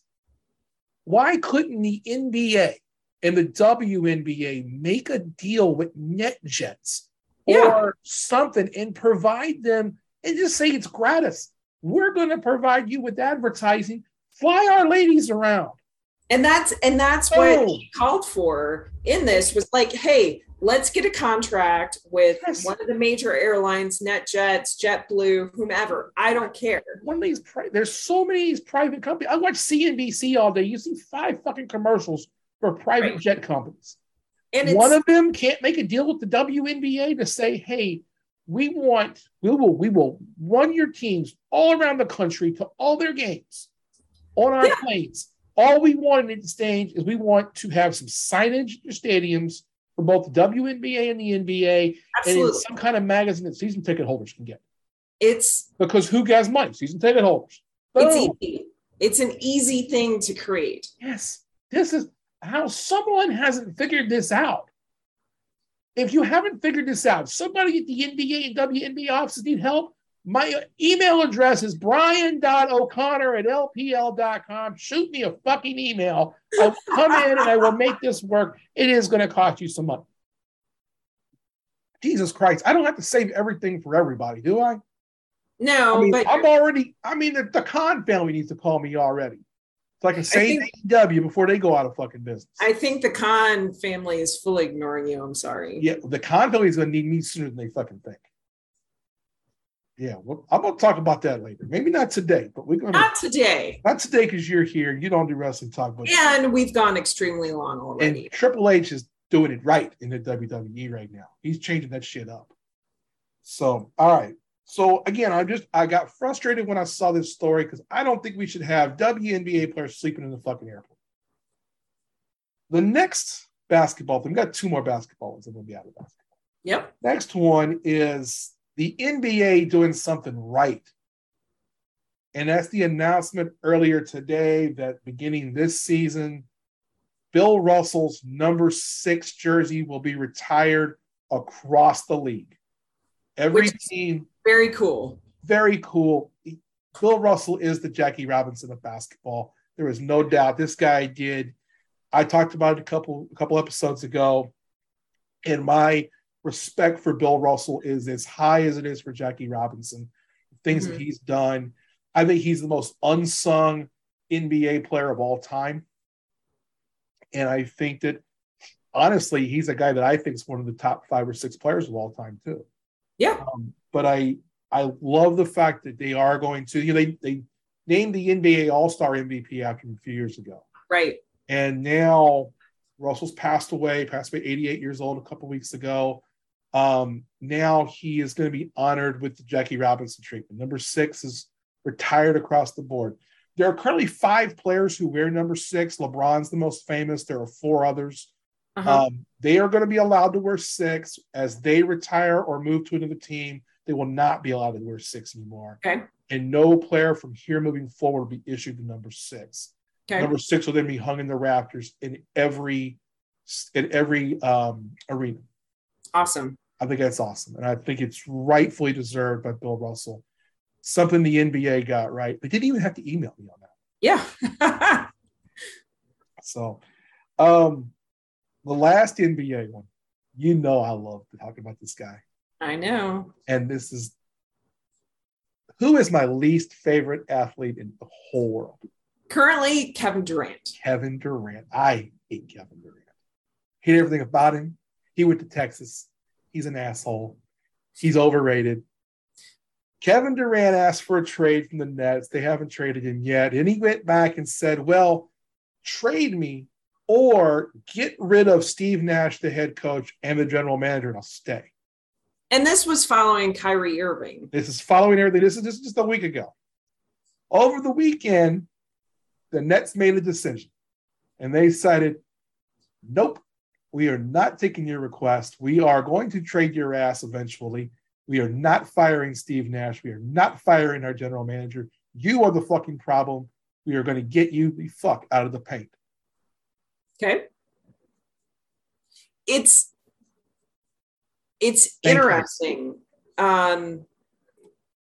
Why couldn't the NBA and the WNBA make a deal with NetJets Yeah. or something and provide them and just say it's gratis? We're going to provide you with advertising. Fly our ladies around. and that's and that's what Oh. he called for in this was like hey let's get a contract with Yes. one of the major airlines netjets jetblue whomever i don't care One of these, pri- there's so many these private companies. I watch CNBC all day. You see five fucking commercials for private Right. jet companies. and One of them can't make a deal with the WNBA to say, "Hey, we want we will we will run your teams all around the country to all their games on our Yeah. planes. All we want in the exchange is we want to have some signage in your stadiums for both the WNBA and the NBA, and in some kind of magazine that season ticket holders can get. it's Because who has money? Season ticket holders. it's easy it's an easy thing to create Yes, this is how someone hasn't figured this out. If you haven't figured this out, somebody at the NBA and WNBA offices need help. My email address is brian.o'connor at lpl.com. Shoot me a fucking email. I will come in and I will make this work. It is going to cost you some money. Jesus Christ. I don't have to save everything for everybody, do I? no I mean, but I'm already, I mean, the, the Khan family needs to call me already. So I can say think- AEW before they go out of fucking business. i think the khan family is fully ignoring you i'm sorry yeah, the Khan family is going to need me sooner than they fucking think. Yeah, well, I'm gonna talk about that later. Maybe not today, but we're gonna Not today. not today because you're here. You don't do wrestling talk, but And we've gone extremely long already. and Triple H is doing it right in the WWE right now. He's changing that shit up. So, all right. So again, I'm just I got frustrated when I saw this story because I don't think we should have WNBA players sleeping in the fucking airport. The next basketball thing, we got two more basketball ones, and we'll be out of basketball. Yep. Next one is the NBA doing something right. And that's the announcement earlier today that beginning this season, Bill Russell's number six jersey will be retired across the league. Every Which team, Very cool. very cool. Bill Russell is the Jackie Robinson of basketball. There is no doubt. This guy did. I talked about it a couple a couple episodes ago, in my respect for Bill Russell is as high as it is for Jackie Robinson. Things Mhm. that he's done. I think he's the most unsung NBA player of all time, and I think that honestly, he's a guy that I think is one of the top five or six players of all time too. Yeah. Um, but I I love the fact that they are going to you know they they named the NBA All Star MVP after him a few years ago, Right. and now Russell's passed away, passed away 88 years old a couple weeks ago. Um, now he is going to be honored with the Jackie Robinson treatment. Number six is retired across the board. There are currently five players who wear number six. LeBron's the most famous. There are four others. Uh-huh. Um, they are going to be allowed to wear six as they retire or move to another team. They will not be allowed to wear six anymore. okay. And no player from here moving forward will be issued the number six. Okay. Number six will then be hung in the rafters in every in every um, arena. Awesome. I think that's awesome, and I think it's rightfully deserved by Bill Russell. Something the NBA got right. They didn't even have to email me on that. Yeah. So, um, the last NBA one, you know, I love to talk about this guy. I know. and this is who is my least favorite athlete in the whole world? Currently, Kevin Durant. Kevin Durant. I hate Kevin Durant. Hate everything about him. He went to Texas. He's an asshole. He's overrated. Kevin Durant asked for a trade from the Nets. They haven't traded him yet. And he went back and said, Well, trade me or get rid of Steve Nash, the head coach, and the general manager, and I'll stay. And this was following Kyrie Irving. This is following everything. This is just, just a week ago. Over the weekend, the Nets made a decision and they decided, nope, we are not taking your request. We are going to trade your ass eventually. We are not firing Steve Nash. We are not firing our general manager. You are the fucking problem. We are going to get you the fuck out of the paint. Okay. It's it's Thank you. interesting. Um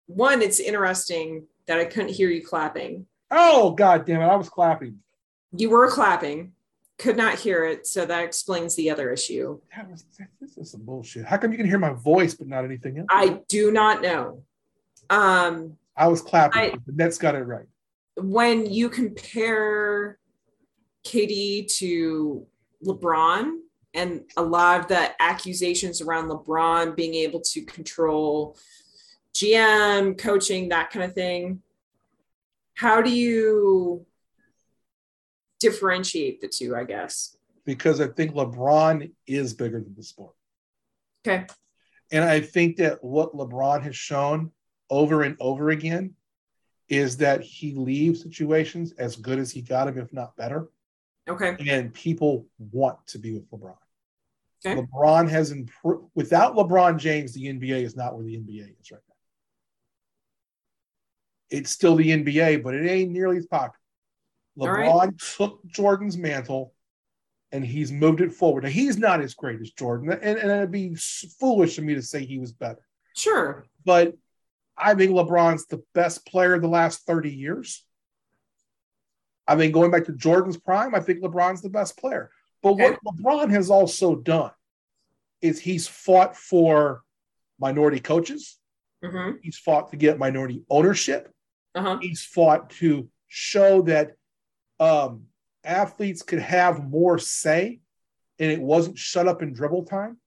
one, it's interesting that I couldn't hear you clapping. Oh, God damn it. I was clapping. You were clapping, could not hear it, so that explains the other issue. That was, this is some bullshit. How come you can hear my voice but not anything else? I do not know. Um I was clapping. I- the Nets got it right. when you compare KD to LeBron and a lot of the accusations around LeBron being able to control GM, coaching, that kind of thing, how do you differentiate the two, I guess? because I think LeBron is bigger than the sport. Okay. And I think that what LeBron has shown over and over again is that he leaves situations as good as he got them, if not better. Okay. And people want to be with LeBron. Okay. LeBron has improved. Without LeBron James, the NBA is not where the NBA is right now. It's still the NBA, but it ain't nearly as popular. LeBron right. took Jordan's mantle and he's moved it forward. Now, he's not as great as Jordan, and, and it'd be foolish of me to say he was better. Sure. But I think LeBron's the best player of the last 30 years. I mean, going back to Jordan's prime, I think LeBron's the best player. But what LeBron has also done is he's fought for minority coaches. hmm He's fought to get minority ownership. Uh-huh. He's fought to show that um, athletes could have more say and it wasn't shut up in dribble time.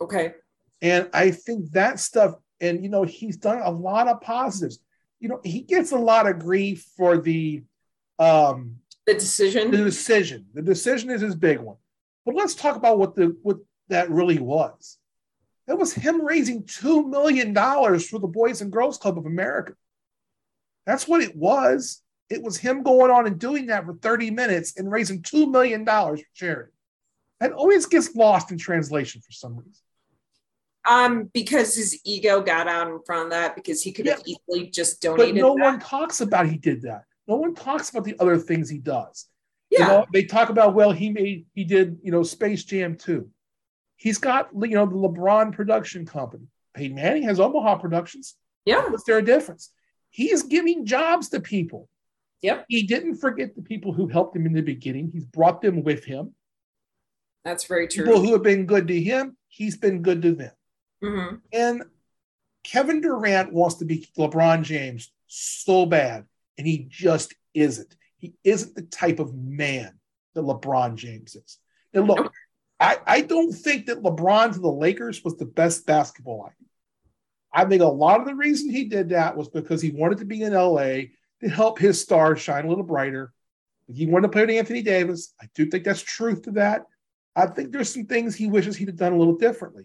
Okay. And I think that stuff And, you know, he's done a lot of positives. You know, he gets a lot of grief for the um the decision. the decision. The decision is his big one. But let's talk about what the what that really was. It was him raising two million dollars for the Boys and Girls Club of America. That's what it was. It was him going on and doing that for 30 minutes and raising two million dollars for charity. That always gets lost in translation for some reason. Um, because his ego got out in front of that because he could have easily just donated. But no that. one talks about he did that. No one talks about the other things he does. yeah, You know, they talk about well, he made he did you know Space Jam 2. He's got you know the LeBron production company. Peyton Manning has Omaha Productions. yeah, What's there a difference? He is giving jobs to people. Yep. He didn't forget the people who helped him in the beginning. He's brought them with him. that's very true. People who have been good to him, he's been good to them. hmm And Kevin Durant wants to be LeBron James so bad, and he just isn't. He isn't the type of man that LeBron James is. And look, Nope. I, I don't think that LeBron to the Lakers was the best basketball idea. I think a lot of the reason he did that was because he wanted to be in LA to help his star shine a little brighter. He wanted to play with Anthony Davis. I do think that's truth to that. I think there's some things he wishes he'd have done a little differently.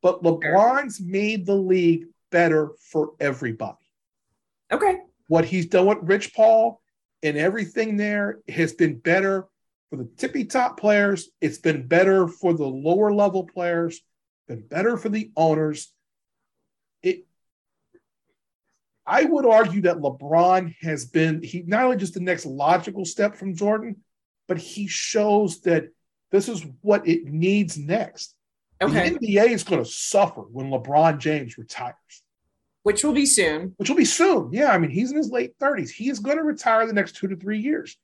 But LeBron's made the league better for everybody. Okay. What he's done with Rich Paul and everything there has been better for the tippy top players. It's been better for the lower level players, been better for the owners. It I would argue that LeBron has been he not only just the next logical step from Jordan, but he shows that this is what it needs next. Okay. The NBA is going to suffer when LeBron James retires, Which will be soon. which will be soon. Yeah, I mean, he's in his late 30s. He is going to retire the next two to three years.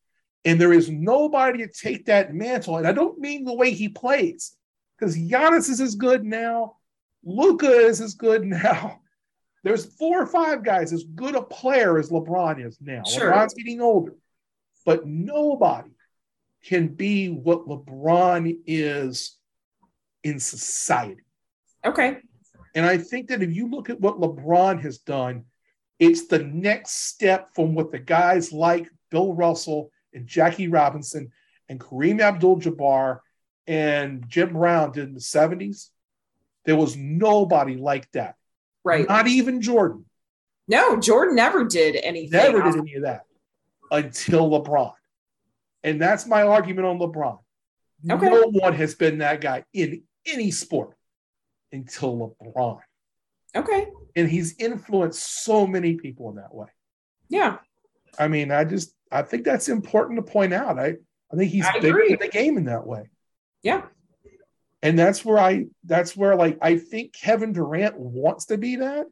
And there is nobody to take that mantle. And I don't mean the way he plays, because Giannis is as good now. Luka is as good now. There's four or five guys as good a player as LeBron is now. Sure. LeBron's getting older, but nobody can be what LeBron is in society. Okay. And I think that if you look at what LeBron has done, it's the next step from what the guys like Bill Russell and Jackie Robinson and Kareem Abdul Jabbar and Jim Brown did in the 70s. There was nobody like that. Right. Not even Jordan. No, Jordan never did anything. Never did any of that until LeBron. And that's my argument on LeBron. Okay. No one has been that guy in any sport until LeBron. Okay. And he's influenced so many people in that way. Yeah. I mean, I just I think that's important to point out. I I think he's I big in the game in that way. Yeah. And that's where I that's where like I think Kevin Durant wants to be that,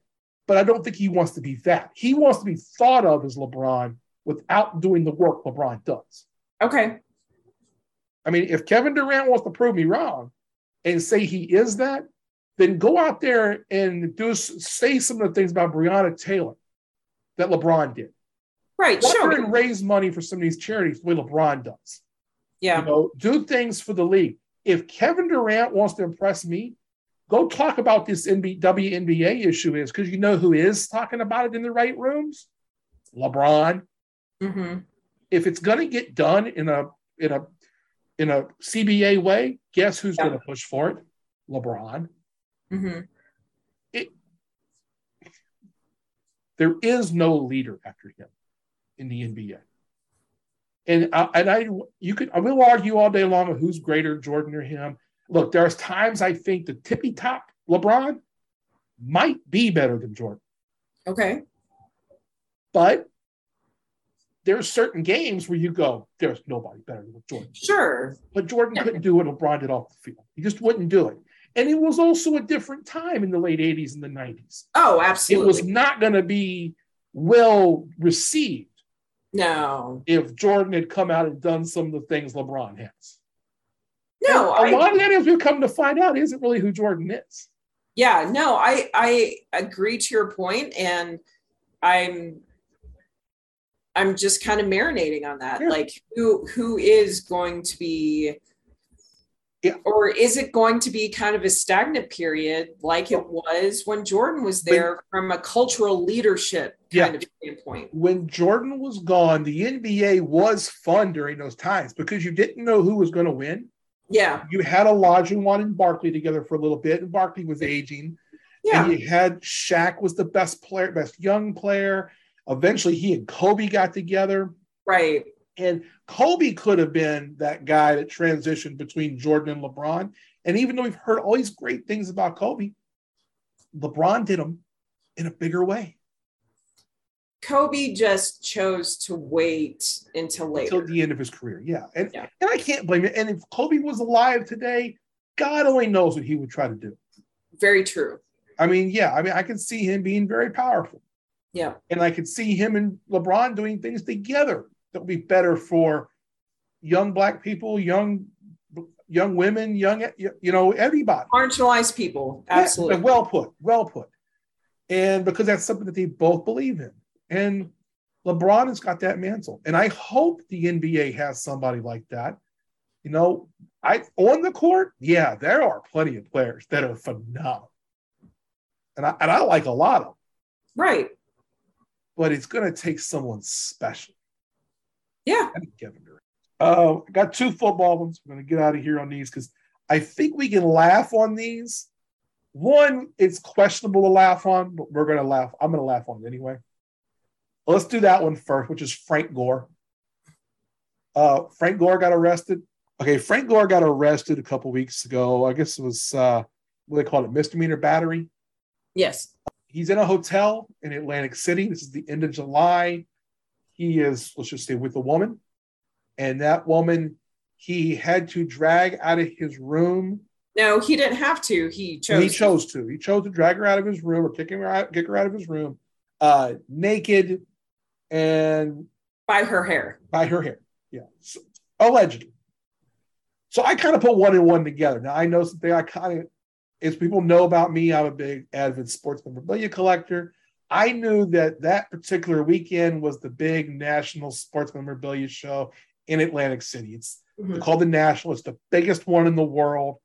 but I don't think he wants to be that. He wants to be thought of as LeBron without doing the work LeBron does. Okay. I mean, if Kevin Durant wants to prove me wrong and say he is that, then go out there and do say some of the things about Breonna Taylor that LeBron did. Right. Go Sure. and raise money for some of these charities the way LeBron does. Yeah. You know, do things for the league. If Kevin Durant wants to impress me, go talk about this NB, WNBA issue is because you know who is talking about it in the right rooms? LeBron. hmm If it's going to get done in a in a in a CBA way, guess who's Yeah. going to push for it? LeBron. hmm There is no leader after him in the NBA. And I, and I you could I will argue all day long of who's greater, Jordan or him. Look, there's times I think the tippy top LeBron might be better than Jordan, Okay. but there's certain games where you go, there's nobody better than Jordan. Sure. But Jordan Yeah. couldn't do what LeBron did off the field. He just wouldn't do it. And it was also a different time in the late 80s and the 90s. Oh, absolutely. It was not going to be well received no. if Jordan had come out and done some of the things LeBron has. No. a I, lot of that, as we've come to find out, isn't really who Jordan is. yeah. No. I I agree to your point, and I'm I'm just kind of marinating on that. Yeah. Like, who who is going to be Yeah. Or is it going to be kind of a stagnant period like it was when Jordan was there from a cultural leadership kind Yeah. of standpoint? when Jordan was gone, the NBA was fun during those times because you didn't know who was going to win. Yeah. You had Olajuwon and Barkley together for a little bit, and Barkley was aging. Yeah. And you had Shaq was the best player, best young player. Eventually, he and Kobe got together. Right. And Kobe could have been that guy that transitioned between Jordan and LeBron. And even though we've heard all these great things about Kobe, LeBron did them in a bigger way Kobe just chose to wait until later. until the end of his career. Yeah. And, Yeah. and I can't blame it. And if Kobe was alive today, God only knows what he would try to do. Very true. I mean, yeah, I mean, I can see him being very powerful. Yeah. And I could see him and LeBron doing things together that would be better for young black people, young young women, young you know, everybody. Marginalized people. Yeah, Absolutely. well put, well put. And because that's something that they both believe in. And LeBron has got that mantle. And I hope the NBA has somebody like that. You know, I on the court, yeah, there are plenty of players that are phenomenal. And I and I like a lot of them, right. but it's gonna take someone special. Yeah. I Kevin Durant. Uh, I got two football ones. We're gonna get out of here on these because I think we can laugh on these. One, it's questionable to laugh on, but we're gonna laugh. I'm gonna laugh on it anyway. Let's do that one first, which is Frank Gore. Uh, Frank Gore got arrested. Okay, Frank Gore got arrested a couple weeks ago. I guess it was uh, what they call it, misdemeanor battery Yes. he's in a hotel in Atlantic City. This is the end of July. He is, let's just say, with a woman. And that woman, he had to drag out of his room. No, he didn't have to. He chose. he chose to. He chose to drag her out of his room or kick her out, kick her out of his room, uh, naked and by her hair. by her hair. Yeah. So, allegedly. So I kind of put one and one together. Now I know something I kind of, as people know about me, I'm a big avid sports memorabilia collector. I knew that that particular weekend was the big national sports memorabilia show in Atlantic City. It's Mhm. called the National. It's the biggest one in the world.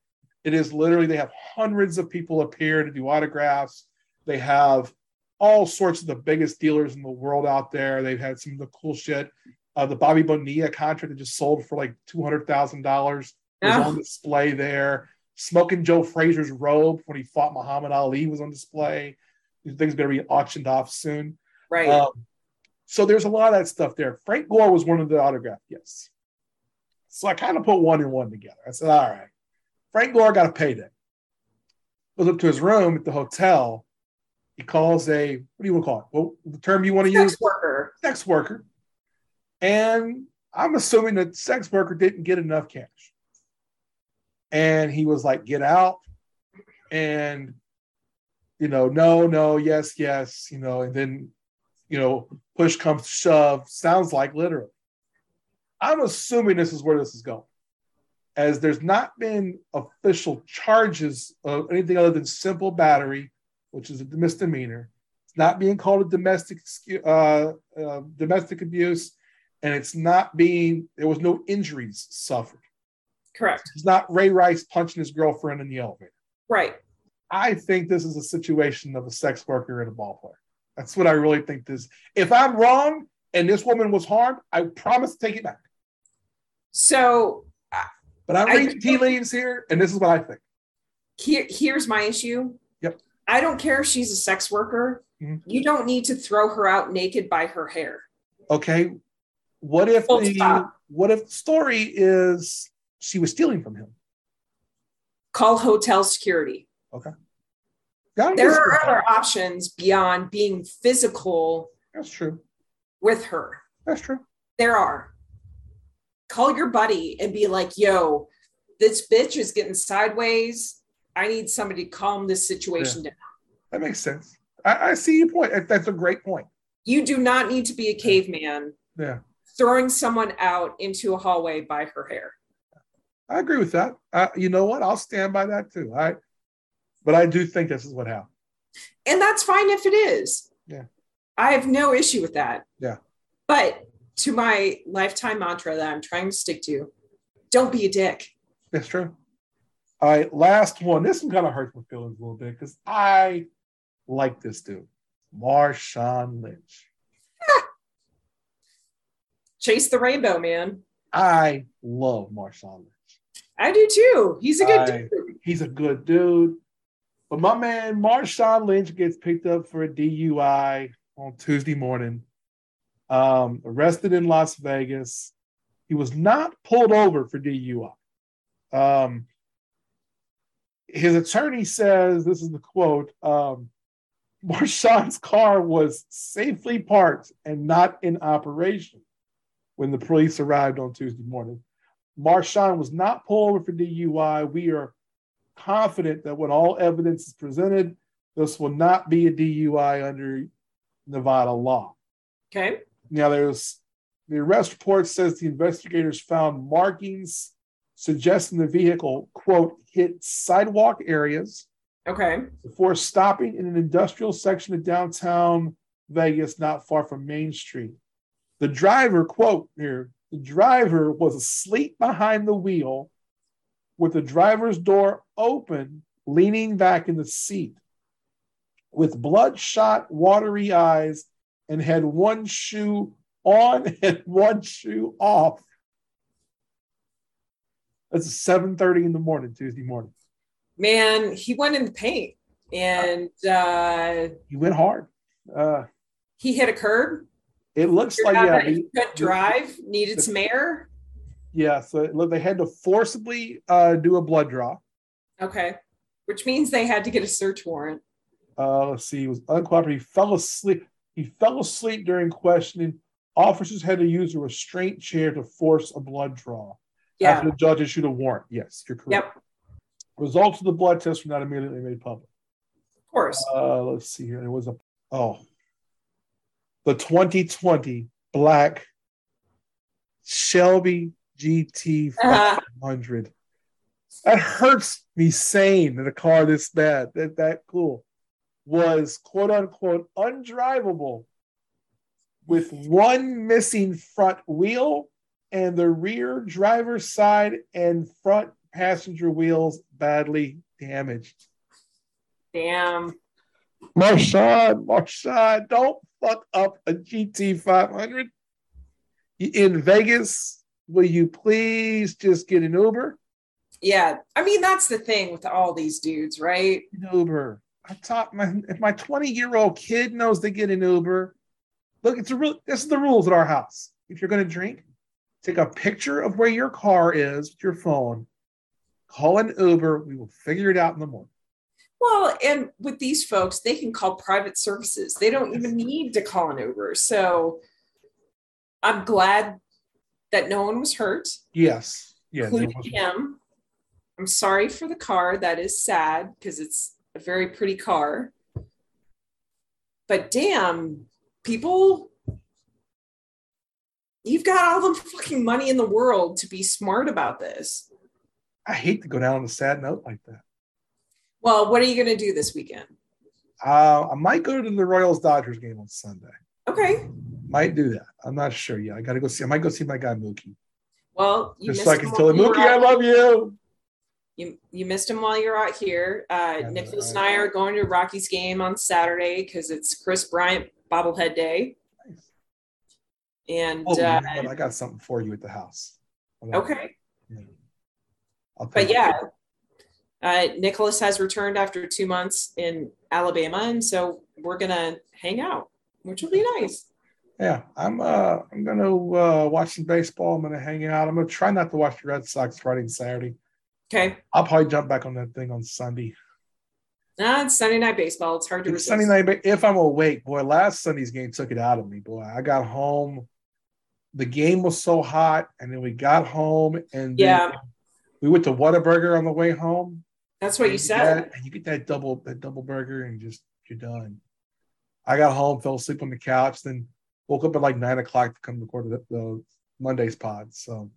It is literally, they have hundreds of people appear to do autographs. They have all sorts of the biggest dealers in the world out there. They've had some of the cool shit. Uh, the Bobby Bonilla contract that just sold for like $200,000 was Oh. on display there. Smoking Joe Frazier's robe when he fought Muhammad Ali was on display. These things are going to be auctioned off soon. Right. Um, so there's a lot of that stuff there. Frank Gore was one of the autograph gifts. So I kind of put one and one together. I said, all right, Frank Gore got a payday. Goes up to his room at the hotel. He calls a, what do you want to call it? Well, the term you want to use? Sex worker. Sex worker. And I'm assuming that sex worker didn't get enough cash. And he was like, get out. And, you know, no, no, yes, yes, you know, and then, you know, push comes to shove, sounds like literally. I'm assuming this is where this is going. As there's not been official charges of anything other than simple battery, which is a misdemeanor. It's not being called a domestic uh, uh, domestic abuse, and it's not being there was no injuries suffered. Correct. It's not Ray Rice punching his girlfriend in the elevator. Right. I think this is a situation of a sex worker and a ball player. That's what I really think this. If I'm wrong and this woman was harmed, I promise to take it back. So But I'm reading tea leaves here, and this is what I think. here, here's my issue. Yep. I don't care if she's a sex worker. Mhm. You don't need to throw her out naked by her hair. Okay, what if Full the stop. what if the story is she was stealing from him? Call hotel security. Yeah, There are other options beyond being physical That's true. with her. That's true. There are. Call your buddy and be like, yo, this bitch is getting sideways. I need somebody to calm this situation down. That makes sense. I, I see your point. That's a great point. You do not need to be a caveman Yeah, throwing someone out into a hallway by her hair. I agree with that. Uh, you know what? I'll stand by that too. I, but I do think this is what happened. And that's fine if it is. Yeah. I have no issue with that. Yeah. But to my lifetime mantra that I'm trying to stick to, don't be a dick. That's true. All right, last one. This one kind of hurts my feelings a little bit because I like this dude, Marshawn Lynch. Chase the rainbow, man. I love Marshawn Lynch. I do too. He's a good I- dude. He's a good dude. But my man Marshawn Lynch gets picked up for a DUI on Tuesday morning. Um, arrested in Las Vegas. He was not pulled over for DUI. Um, his attorney says this is the quote um, Marshawn's car was safely parked and not in operation when the police arrived on Tuesday morning. Marshawn was not pulled over for DUI. We are confident that when all evidence is presented, this will not be a DUI under Nevada law. Okay. Now, there's the arrest report says the investigators found markings suggesting the vehicle, quote, hit sidewalk areas Okay. before stopping in an industrial section of downtown Vegas, not far from Main Street. The driver, quote here, the driver was asleep behind the wheel with the driver's door open, leaning back in the seat with bloodshot, watery eyes and had one shoe on and one shoe off. That's 7:30 in the morning, Tuesday morning. Man, he went in the paint and uh, He went hard. Uh, he hit a curb. it looks like yeah, he couldn't drive, needed some air. yeah. So it they had to forcibly uh, do a blood draw. Okay. Which means they had to get a search warrant. Uh, let's see, he was uncooperative. He fell asleep. He fell asleep during questioning. Officers had to use a restraint chair to force a blood draw. Yeah. After the judge issued a warrant. Yes, you're correct. Yep. Results of the blood test were not immediately made public. Of course. Uh, let's see here. There was a oh, the 2020 black Shelby GT Uh-huh. 500. That hurts me saying that a car this bad, that that cool, was quote unquote undrivable with one missing front wheel and the rear driver's side and front passenger wheels badly damaged. Damn. Marshawn, Marshawn, don't fuck up a GT 500. In Vegas, will you please just get an Uber? Yeah. I mean, that's the thing with all these dudes, right? An Uber. I taught my if my 20 year old kid knows to get an Uber. Look, it's a real this is the rules at our house. If you're gonna drink, take a picture of where your car is with your phone, call an Uber, we will figure it out in the morning. Well, and with these folks, they can call private services. They don't even need to call an Uber. So I'm glad that no one was hurt, Yes. Yeah. including him. I'm sorry for the car. That is sad because it's a very pretty car. But damn, people, you've got all the fucking money in the world to be smart about this. I hate to go down on a sad note like that. Well, what are you going to do this weekend? Uh, I might go to the Royals Dodgers game on Sunday. Okay. Might do that. I'm not sure yet. I got to go see. I might go see my guy Mookie. Well, you Just missed so I him can tell him, Mookie, I love you. You, you missed him while you're out here. Uh, Nicholas and I are going to Rockies game on Saturday because it's Kris Bryant bobblehead day. And Oh, uh? I got something for you at the house. okay, Yeah. But yeah, uh, Nicholas has returned after two months in Alabama, and so we're gonna hang out, which will be nice. Yeah, I'm. Uh, I'm gonna uh, watch some baseball. I'm gonna hang out. I'm gonna try not to watch the Red Sox Friday and Saturday. Okay, I'll probably jump back on that thing on Sunday. nah, it's Sunday night baseball. It's hard to It's resist. Sunday night, if I'm awake, boy, last Sunday's game took it out of me, boy. I got home, the game was so hot, and then we got home, and then Yeah. we went to Whataburger on the way home. That's what you said. get- and you get that double that double burger, and just you're done. I got home, fell asleep on the couch, then woke up at like nine o'clock to come record the, the Monday's pod. So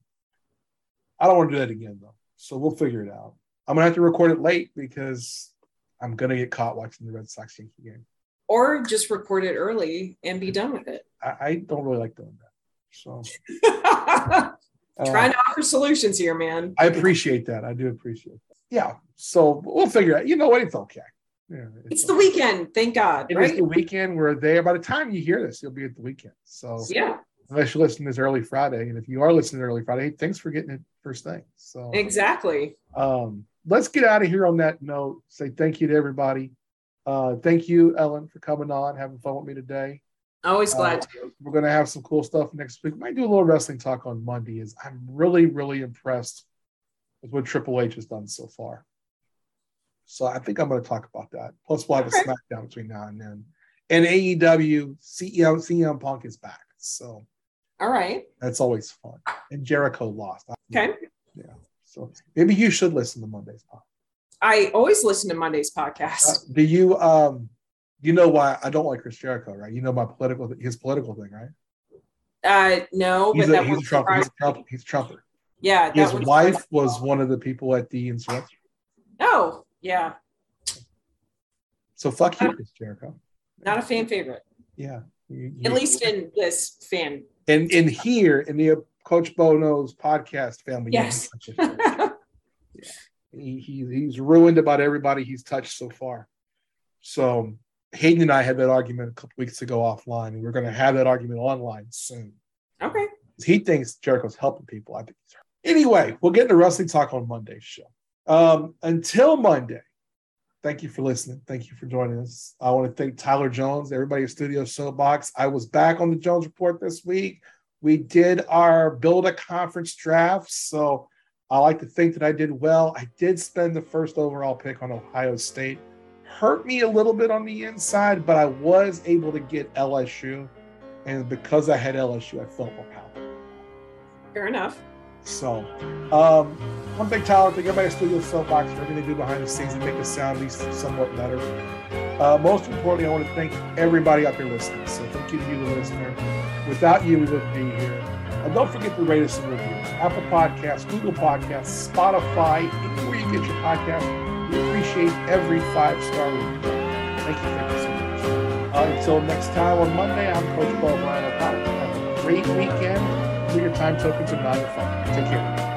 I don't want to do that again though. So we'll figure it out. I'm gonna have to record it late because I'm gonna get caught watching the Red Sox Yankee game. Or just record it early and be done with it. I, I don't really like doing that. So Trying to offer solutions here, man. I appreciate that. I do appreciate that. yeah, so we'll figure it out. You know what? It's okay. Yeah, it's, the weekend, thank God. It right? is the weekend. We're there. By the time you hear this, you'll be at the weekend. So yeah, unless you listen to this early Friday, and if you are listening early Friday, thanks for getting it first thing. So exactly. Um, let's get out of here on that note. Say thank you to everybody. Uh, thank you, Ellen, for coming on, having fun with me today. Always glad uh, to. We're going to have some cool stuff next week. Might do a little wrestling talk on Monday. Is I'm really, really impressed with what Triple H has done so far. So I think I'm going to talk about that. Plus, we'll have a SmackDown between now and then. And AEW CM, CM Punk is back. So, all right, that's always fun. And Jericho lost. Okay. Yeah. So maybe you should listen to Monday's podcast. I always listen to Monday's podcast. Uh, do you um you know why I don't like Chris Jericho, right? You know my political his political thing, right? Uh no, he's but a, he's a Trumper. He's a Trumper. He's a Trumper. Yeah. His wife was one of the people at the insurrection. Oh, yeah. So fuck you, Chris Jericho. Not a fan favorite. Yeah. You, you, At least in this fan. And in here in the Coach Bo Knows podcast family. Yes. yeah. he, he, he's ruined about everybody he's touched so far. So Hayden and I had that argument a couple weeks ago offline, and we're going to have that argument online soon. Okay. He thinks Jericho's helping people. I think he's hurt. Anyway, we'll get into wrestling talk on Monday's show. Um, until Monday, thank you for listening. Thank you for joining us. I want to thank Tyler Jones, everybody at Studio Soapbox. I was back on the Jones Report this week. We did our build a conference draft. So I like to think that I did well. I did spend the first overall pick on Ohio State. Hurt me a little bit on the inside, but I was able to get LSU. And because I had LSU, I felt more powerful. Fair enough. So, um, one big Tyler, thank everybody at Studio Soapbox for everything they do behind the scenes to make the sound at least somewhat better. Uh, most importantly, I want to thank everybody out there listening. So, thank you to you, the listener. Without you, we wouldn't be here. And don't forget to rate us and review. Apple Podcasts, Google Podcasts, Spotify, anywhere you get your podcast. We appreciate every five star review. Thank you, thank you so much. Until next time on Monday, I'm Coach Bo Ryan Have a great weekend. Do your time tokens and 9 to 5. Take care.